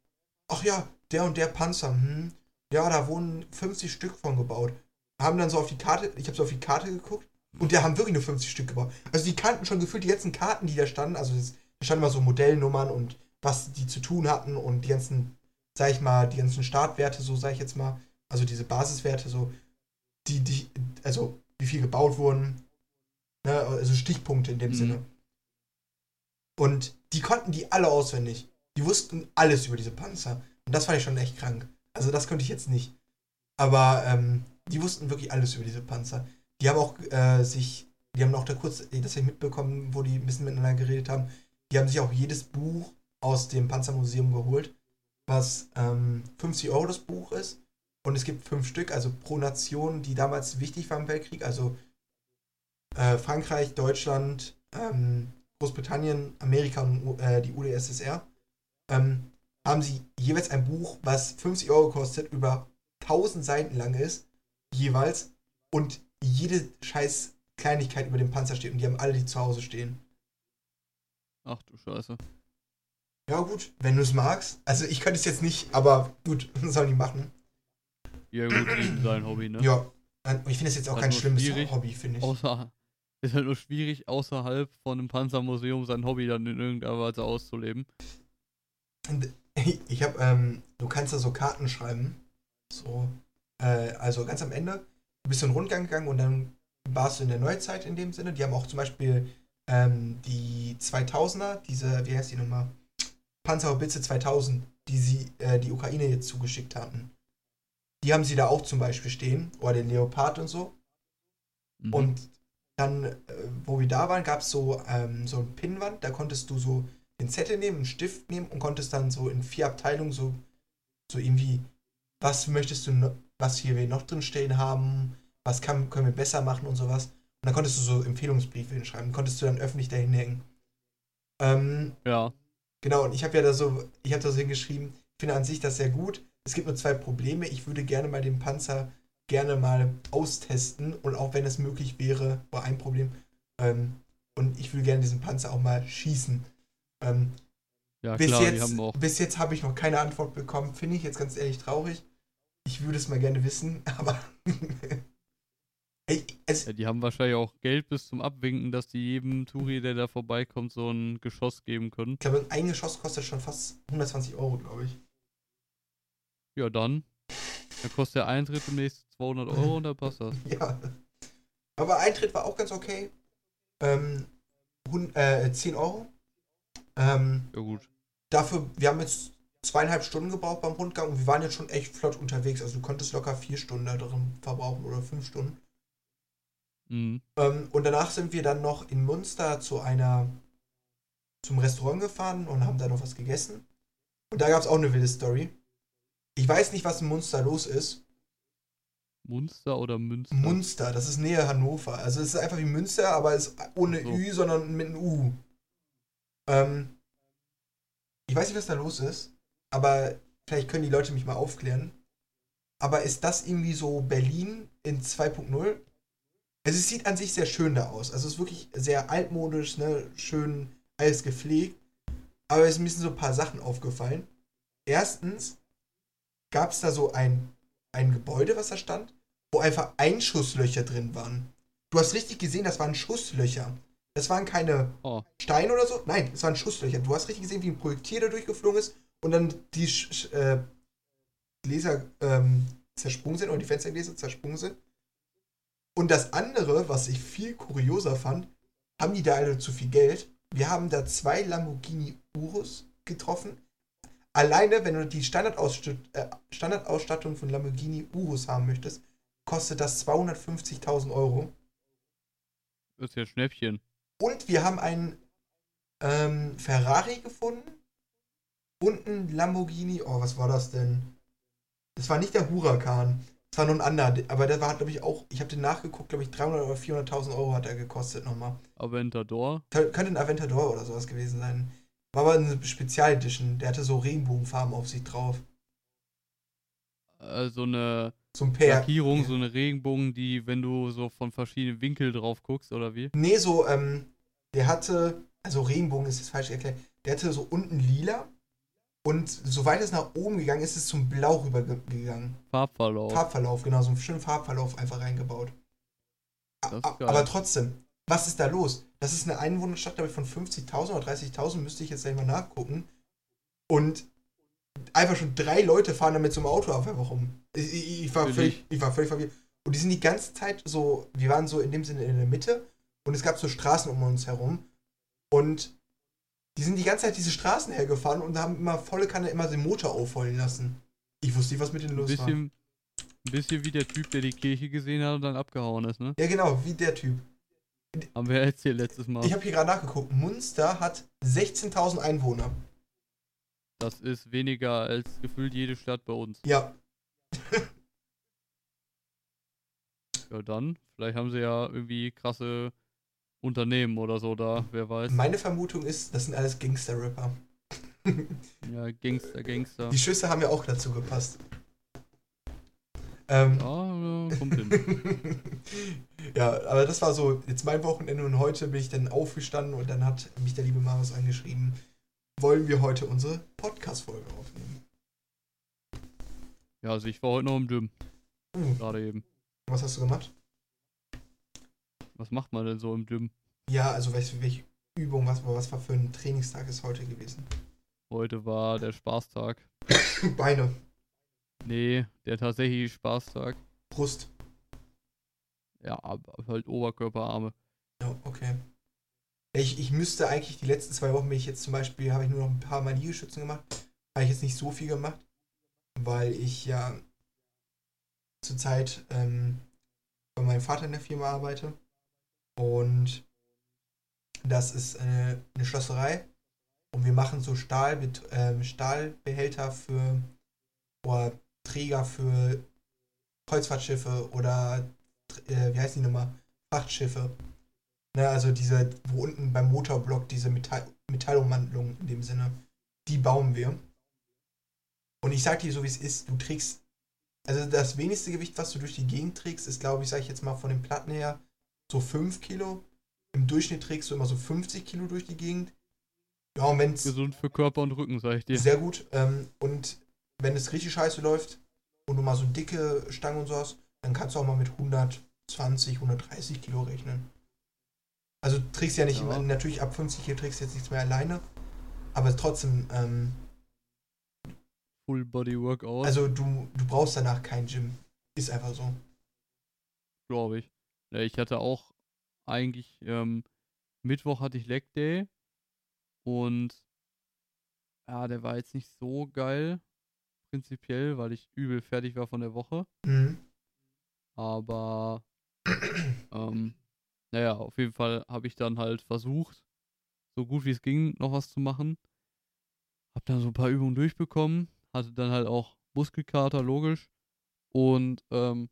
ach ja, der und der Panzer, hm, ja, da wurden 50 Stück von gebaut. Haben dann so auf die Karte, ich habe so auf die Karte geguckt und die haben wirklich nur 50 Stück gebaut. Also die kannten schon gefühlt die ganzen Karten, die da standen, also das, da standen immer so Modellnummern und was die zu tun hatten und die ganzen, sag ich mal, die ganzen Startwerte, so sag ich jetzt mal, also diese Basiswerte, so, die, die, also wie viel gebaut wurden, ne, also Stichpunkte in dem mhm. Sinne. Und die konnten die alle auswendig. Die wussten alles über diese Panzer. Und das fand ich schon echt krank. Also das konnte ich jetzt nicht. Aber ähm, die wussten wirklich alles über diese Panzer. Die haben auch äh, sich, die haben auch da kurz, das habe ich mitbekommen, wo die ein bisschen miteinander geredet haben, die haben sich auch jedes Buch aus dem Panzermuseum geholt, was ähm, 50 Euro das Buch ist. Und es gibt fünf Stück, also pro Nation, die damals wichtig waren im Weltkrieg. Also äh, Frankreich, Deutschland, ähm, Großbritannien, Amerika und äh, die UdSSR. Ähm, haben sie jeweils ein Buch, was 50 Euro kostet, über 1000 Seiten lang ist, jeweils, und jede scheiß Kleinigkeit über dem Panzer steht und die haben alle die zu Hause stehen. Ach du Scheiße. Ja, gut, wenn du es magst. Also ich könnte es jetzt nicht, aber gut, sollen die machen. Ja gut, sein Hobby, ne? Ja. Ich finde es jetzt auch Halt kein nur schlimmes Hobby, finde ich. Außer, ist halt nur schwierig, außerhalb von einem Panzermuseum sein Hobby dann in irgendeiner Weise auszuleben. Ich habe, ähm, du kannst da so Karten schreiben. So, äh, also ganz am Ende, du bist so einen Rundgang gegangen und dann warst du in der Neuzeit in dem Sinne. Die haben auch zum Beispiel ähm, die 2000er, diese, wie heißt die nochmal? Panzerhaubitze 2000, die sie, äh, die Ukraine jetzt zugeschickt hatten. Die haben sie da auch zum Beispiel stehen. Oder den Leopard und so. Mhm. Und dann, äh, wo wir da waren, gab es so, ähm, so eine Pinnwand, da konntest du so den Zettel nehmen, einen Stift nehmen und konntest dann so in vier Abteilungen so, so irgendwie, was möchtest du, was hier wir noch drin stehen haben, was kann, können wir besser machen und sowas. Und dann konntest du so Empfehlungsbriefe hinschreiben, konntest du dann öffentlich dahin hängen. Ähm, ja, Genau, und ich habe ja da so, ich habe da so hingeschrieben, ich finde an sich das sehr gut. Es gibt nur zwei Probleme. Ich würde gerne mal den Panzer gerne mal austesten und auch wenn es möglich wäre, war ein Problem. Ähm, und ich würde gerne diesen Panzer auch mal schießen. Ähm, ja bis, klar, jetzt, haben auch. bis jetzt habe ich noch keine Antwort bekommen. Finde ich jetzt ganz ehrlich traurig. Ich würde es mal gerne wissen, aber es, Ja, die haben wahrscheinlich auch Geld bis zum Abwinken, dass die jedem Touri, der da vorbeikommt, so ein Geschoss geben können. ich glaube, ein Geschoss kostet schon fast 120 Euro, glaube ich. Ja, dann. Dann kostet der Eintritt demnächst 200 Euro und dann passt das. Ja. Aber Eintritt war auch ganz okay. Ähm, hun- äh, 10 Euro. Ähm, Ja, gut. dafür, wir haben jetzt zweieinhalb Stunden gebraucht beim Rundgang und wir waren jetzt schon echt flott unterwegs. Also du konntest locker vier Stunden da drin verbrauchen oder fünf Stunden. Mhm. Ähm, und danach sind wir dann noch in Munster zu einer zum Restaurant gefahren und haben da noch was gegessen. Und da gab es auch eine wilde Story. Ich weiß nicht, was in Munster los ist. Munster oder Münster? Munster, das ist nähe Hannover. Also es ist einfach wie Münster, aber es ist ohne So. Ü, sondern mit einem U. Ähm, ich weiß nicht, was da los ist, aber vielleicht können die Leute mich mal aufklären. Aber ist das irgendwie so Berlin in 2.0? Also es sieht an sich sehr schön da aus. Also es ist wirklich sehr altmodisch, ne? schön alles gepflegt. Aber es sind mir so ein paar Sachen aufgefallen. Erstens gab es da so ein, ein Gebäude, was da stand, wo einfach Einschusslöcher drin waren. Du hast richtig gesehen, das waren Schusslöcher. Das waren keine Oh, Steine oder so. Nein, es waren Schusslöcher. Du hast richtig gesehen, wie ein Projektil da durchgeflogen ist und dann die Sch äh, Gläser ähm, zersprungen sind oder die Fenstergläser zersprungen sind. Und das andere, was ich viel kurioser fand, haben die da alle zu viel Geld. Wir haben da zwei Lamborghini Urus getroffen. Alleine, wenn du die Standardausstattung, äh, Standardausstattung von Lamborghini Urus haben möchtest, kostet das 250.000 Euro. das ist ja Schnäppchen. Und wir haben einen ähm, Ferrari gefunden und einen Lamborghini. Oh, was war das denn? Das war nicht der Huracan. Das war nur ein anderer. Aber der war, glaube ich, auch. Ich habe den nachgeguckt, glaube ich, 300 oder 400.000 Euro hat er gekostet nochmal. Aventador. Kö- Könnte ein Aventador oder sowas gewesen sein. War aber eine Spezialedition. Der hatte so Regenbogenfarben auf sich drauf. Also eine So ein Per. Lackierung, so eine Regenbogen, die, wenn du so von verschiedenen Winkeln drauf guckst, oder wie? Nee, so, ähm, der hatte, also Regenbogen ist jetzt falsch erklärt, der hatte so unten lila und soweit es nach oben gegangen ist, ist es zum Blau rübergegangen. Farbverlauf. Farbverlauf, genau, so einen schönen Farbverlauf einfach reingebaut. Aber trotzdem, was ist da los? Das ist eine Einwohnerstadt, glaube ich, von 50.000 oder 30.000, müsste ich jetzt gleich mal nachgucken. Und einfach schon drei Leute fahren da mit so einem Auto auf einfach rum. Ich, ich, ich, war völlig, ich war völlig verwirrt. Und die sind die ganze Zeit so, wir waren so in dem Sinne in der Mitte und es gab so Straßen um uns herum. Und die sind die ganze Zeit diese Straßen hergefahren und haben immer volle Kanne immer den Motor aufheulen lassen. Ich wusste nicht, was mit denen los war. ein bisschen wie der Typ, der die Kirche gesehen hat und dann abgehauen ist, ne? Ja, genau, wie der Typ. Haben wir erzählt letztes Mal. Ich habe hier gerade nachgeguckt. Munster hat 16.000 Einwohner. Das ist weniger als gefühlt jede Stadt bei uns. Ja, Ja, dann. Vielleicht haben sie ja irgendwie krasse Unternehmen oder so da, wer weiß. meine Vermutung ist, das sind alles Gangster-Rapper. Ja, Gangster, Gangster. Die Schüsse haben ja auch dazu gepasst. Ähm, Ja, kommt hin. ja, aber das war so jetzt mein Wochenende und heute bin ich dann aufgestanden und dann hat mich der liebe Marius angeschrieben, wollen wir heute unsere Podcast-Folge aufnehmen. Ja, also ich war heute noch im Gym. Uh, Gerade eben. was hast du gemacht? Was macht man denn so im Gym? Ja, also welche, welche Übung, was, was war für ein Trainingstag ist heute gewesen? Heute war der Spaßtag. Beine, Nee, der tatsächliche Spaßtag. Brust. Ja, aber halt Oberkörperarme. Ja, okay. Ich, ich müsste eigentlich die letzten zwei Wochen bin ich jetzt zum Beispiel, habe ich nur noch ein paar Mal Liegestützen gemacht. Habe ich jetzt nicht so viel gemacht, weil ich ja zurzeit ähm, bei meinem Vater in der Firma arbeite. Und das ist eine, eine Schlosserei. Und wir machen so Stahl, ähm, Stahlbehälter für oder Träger für Kreuzfahrtschiffe oder äh, wie heißen die nochmal? Frachtschiffe. Ne, also diese, wo unten beim Motorblock diese Metall Metallummantelung in dem Sinne, die bauen wir. Und ich sag dir so, wie es ist, du trägst, also das wenigste Gewicht, was du durch die Gegend trägst, ist, glaube ich, sag ich jetzt mal von den Platten her, so 5 Kilo. Im Durchschnitt trägst du immer so 50 Kilo durch die Gegend. Ja, und wenn es Gesund für Körper und Rücken, sag ich dir. sehr gut, ähm, und wenn es richtig scheiße läuft und du mal so dicke Stangen und so hast, dann kannst du auch mal mit 120, 130 Kilo rechnen. Also du trägst ja nicht, Ja. natürlich ab 50 Kilo trägst du jetzt nichts mehr alleine, aber trotzdem, ähm, Full Body Workout, also du, du brauchst danach kein Gym. Ist einfach so. glaube ich. Ja, ich hatte auch eigentlich, ähm, Mittwoch hatte ich Leg Day und ja, der war jetzt nicht so geil, prinzipiell, weil ich übel fertig war von der Woche. Mhm. Aber ähm, naja, auf jeden Fall habe ich dann halt versucht, so gut wie es ging, noch was zu machen. Hab dann so ein paar Übungen durchbekommen, hatte dann halt auch Muskelkater, logisch. Und ähm,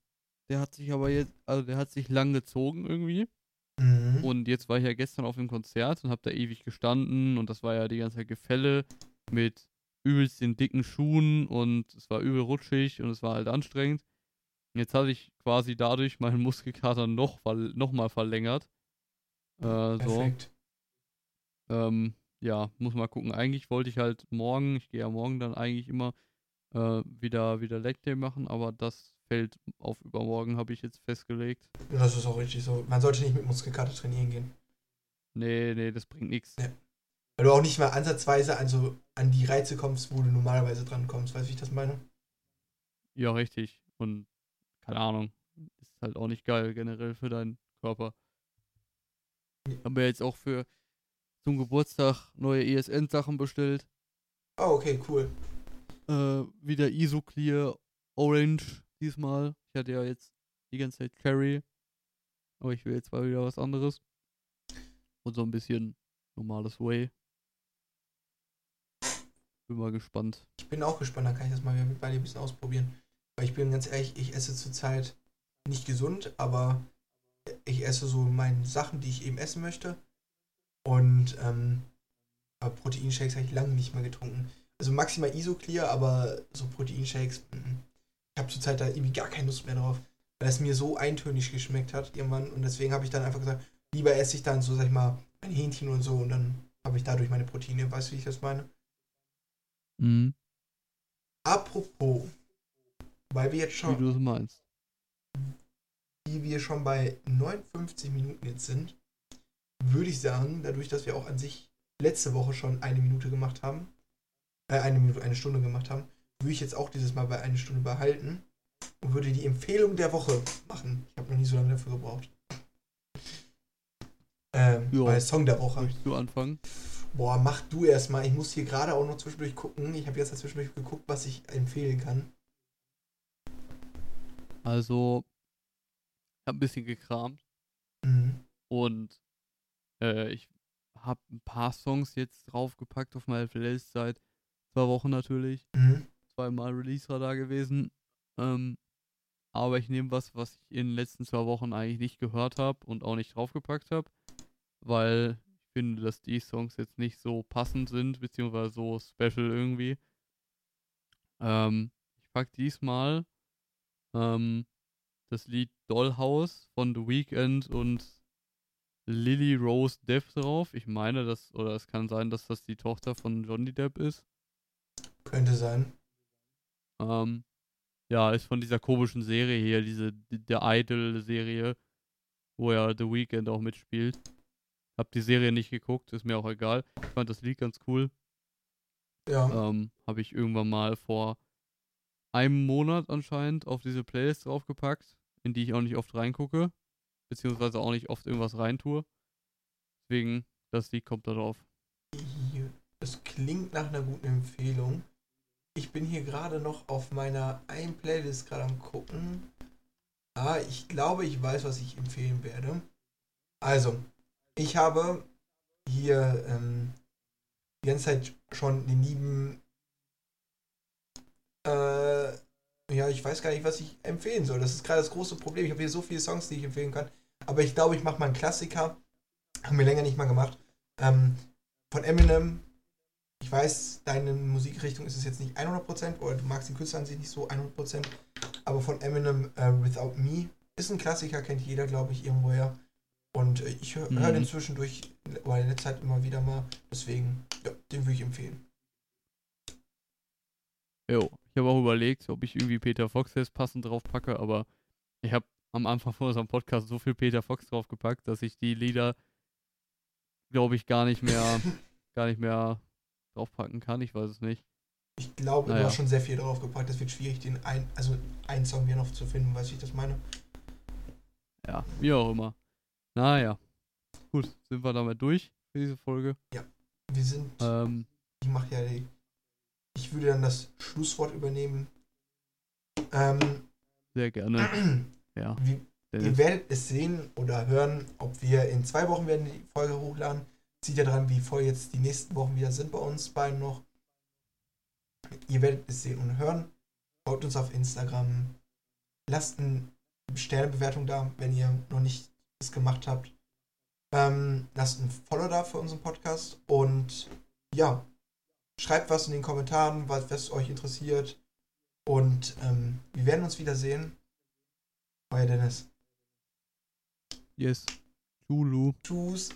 der hat sich aber jetzt, also der hat sich lang gezogen irgendwie. Mhm. Und jetzt war ich ja gestern auf dem Konzert und hab da ewig gestanden und das war ja die ganze Zeit Gefälle mit übelst den dicken Schuhen und es war übel rutschig und es war halt anstrengend. Jetzt hatte ich quasi dadurch meinen Muskelkater noch, noch mal verlängert. Äh, so. Perfekt. Ähm, ja, muss mal gucken. Eigentlich wollte ich halt morgen, ich gehe ja morgen dann eigentlich immer äh, wieder, wieder Leg Day machen, aber das fällt auf übermorgen, habe ich jetzt festgelegt. Das ist auch richtig so. Man sollte nicht mit Muskelkater trainieren gehen. Nee, nee, das bringt nichts. Ja. Weil du auch nicht mal ansatzweise an, so, an die Reize kommst, wo du normalerweise dran kommst. Weißt du, wie ich das meine? Ja, richtig. Und keine Ahnung, ist halt auch nicht geil generell für deinen Körper. Haben wir jetzt auch für zum Geburtstag neue ESN-Sachen bestellt. Oh, okay, cool. Äh, wieder Isoclear Orange diesmal. Ich hatte ja jetzt die ganze Zeit Cherry. Aber ich will jetzt mal wieder was anderes. Und so ein bisschen normales Way. Bin mal gespannt. Ich bin auch gespannt, dann kann ich das mal wieder bei dir ein bisschen ausprobieren. Weil ich bin ganz ehrlich, ich esse zurzeit nicht gesund, aber ich esse so meine Sachen, die ich eben essen möchte. Und ähm, Proteinshakes habe ich lange nicht mehr getrunken. Also maximal Isoclear, aber so Proteinshakes, mm, ich habe zurzeit da irgendwie gar keine Lust mehr drauf. Weil es mir so eintönig geschmeckt hat irgendwann. Und deswegen habe ich dann einfach gesagt, lieber esse ich dann so, sag ich mal, mein Hähnchen und so und dann habe ich dadurch meine Proteine. Weißt du, wie ich das meine? Mhm. Apropos, weil wir jetzt Wie schon, du es meinst. wie wir schon bei 59 Minuten jetzt sind, würde ich sagen, dadurch, dass wir auch an sich letzte Woche schon eine Minute gemacht haben, äh, eine Minute, eine Stunde gemacht haben, würde ich jetzt auch dieses Mal bei einer Stunde behalten und würde die Empfehlung der Woche machen. Ich habe noch nie so lange dafür gebraucht. Ähm, bei Song der Woche. Möchtest du anfangen? Boah, mach du erstmal. Ich muss hier gerade auch noch zwischendurch gucken. Ich habe jetzt zwischendurch geguckt, was ich empfehlen kann. Also, ich habe ein bisschen gekramt Mhm. und äh, ich habe ein paar Songs jetzt draufgepackt auf meine Playlist seit zwei Wochen natürlich. Mhm. Zweimal Release-Radar gewesen. Ähm, aber ich nehme was, was ich in den letzten zwei Wochen eigentlich nicht gehört habe und auch nicht draufgepackt habe, weil finde, dass die Songs jetzt nicht so passend sind, beziehungsweise so special irgendwie. Ähm, ich pack diesmal ähm, das Lied Dollhouse von The Weeknd und Lily Rose Depp drauf. Ich meine, das, oder es kann sein, dass das die Tochter von Johnny Depp ist. Könnte sein. Ähm, ja, ist von dieser komischen Serie hier, diese der Idol-Serie, wo ja The Weeknd auch mitspielt. Hab die Serie nicht geguckt, ist mir auch egal. Ich fand das Lied ganz cool. Ja. Ähm, habe ich irgendwann mal vor einem Monat anscheinend auf diese Playlist draufgepackt, in die ich auch nicht oft reingucke, beziehungsweise auch nicht oft irgendwas reintue. Deswegen, das Lied kommt da drauf. Das klingt nach einer guten Empfehlung. Ich bin hier gerade noch auf meiner einen Playlist gerade am gucken. Ah, ich glaube, ich weiß, was ich empfehlen werde. Also, ich habe hier ähm, die ganze Zeit schon den lieben. Äh, ja, ich weiß gar nicht, was ich empfehlen soll. Das ist gerade das große Problem. Ich habe hier so viele Songs, die ich empfehlen kann. Aber ich glaube, ich mache mal einen Klassiker. Haben wir länger nicht mal gemacht. Ähm, von Eminem. Ich weiß, deine Musikrichtung ist es jetzt nicht 100% oder du magst den Künstler an sich nicht so 100%. Aber von Eminem äh, Without Me ist ein Klassiker, kennt jeder, glaube ich, irgendwoher. Und äh, ich höre hör Mhm. den zwischendurch oder in letzter Zeit immer wieder mal. Deswegen, ja, den würde ich empfehlen. Jo, ich habe auch überlegt, ob ich irgendwie Peter Fox jetzt passend drauf packe, aber ich habe am Anfang von unserem Podcast so viel Peter Fox draufgepackt, dass ich die Lieder, glaube ich, gar nicht mehr, gar nicht mehr draufpacken kann. Ich weiß es nicht. Ich glaube, du Naja. hast schon sehr viel drauf gepackt. Es wird schwierig, den ein, also einen Song hier noch zu finden, du, wie ich das meine? Ja, wie auch immer. Naja. Gut, sind wir damit durch für diese Folge. Wir sind, Ähm, ich mache ja die, ich würde dann das Schlusswort übernehmen. Ähm, sehr gerne. Ja, wie, Ihr werdet es sehen oder hören, ob wir in zwei Wochen werden die Folge hochladen. Sieht ja dran, wie voll jetzt die nächsten Wochen wieder sind bei uns beiden noch. Ihr werdet es sehen und hören. Folgt uns auf Instagram. Lasst eine Sternebewertung da, wenn ihr noch nicht das gemacht habt. Ähm, lasst ein Follow da für unseren Podcast. Und ja, schreibt was in den Kommentaren, was, was euch interessiert. Und ähm, wir werden uns wiedersehen. Euer Dennis. Yes. Tschüss.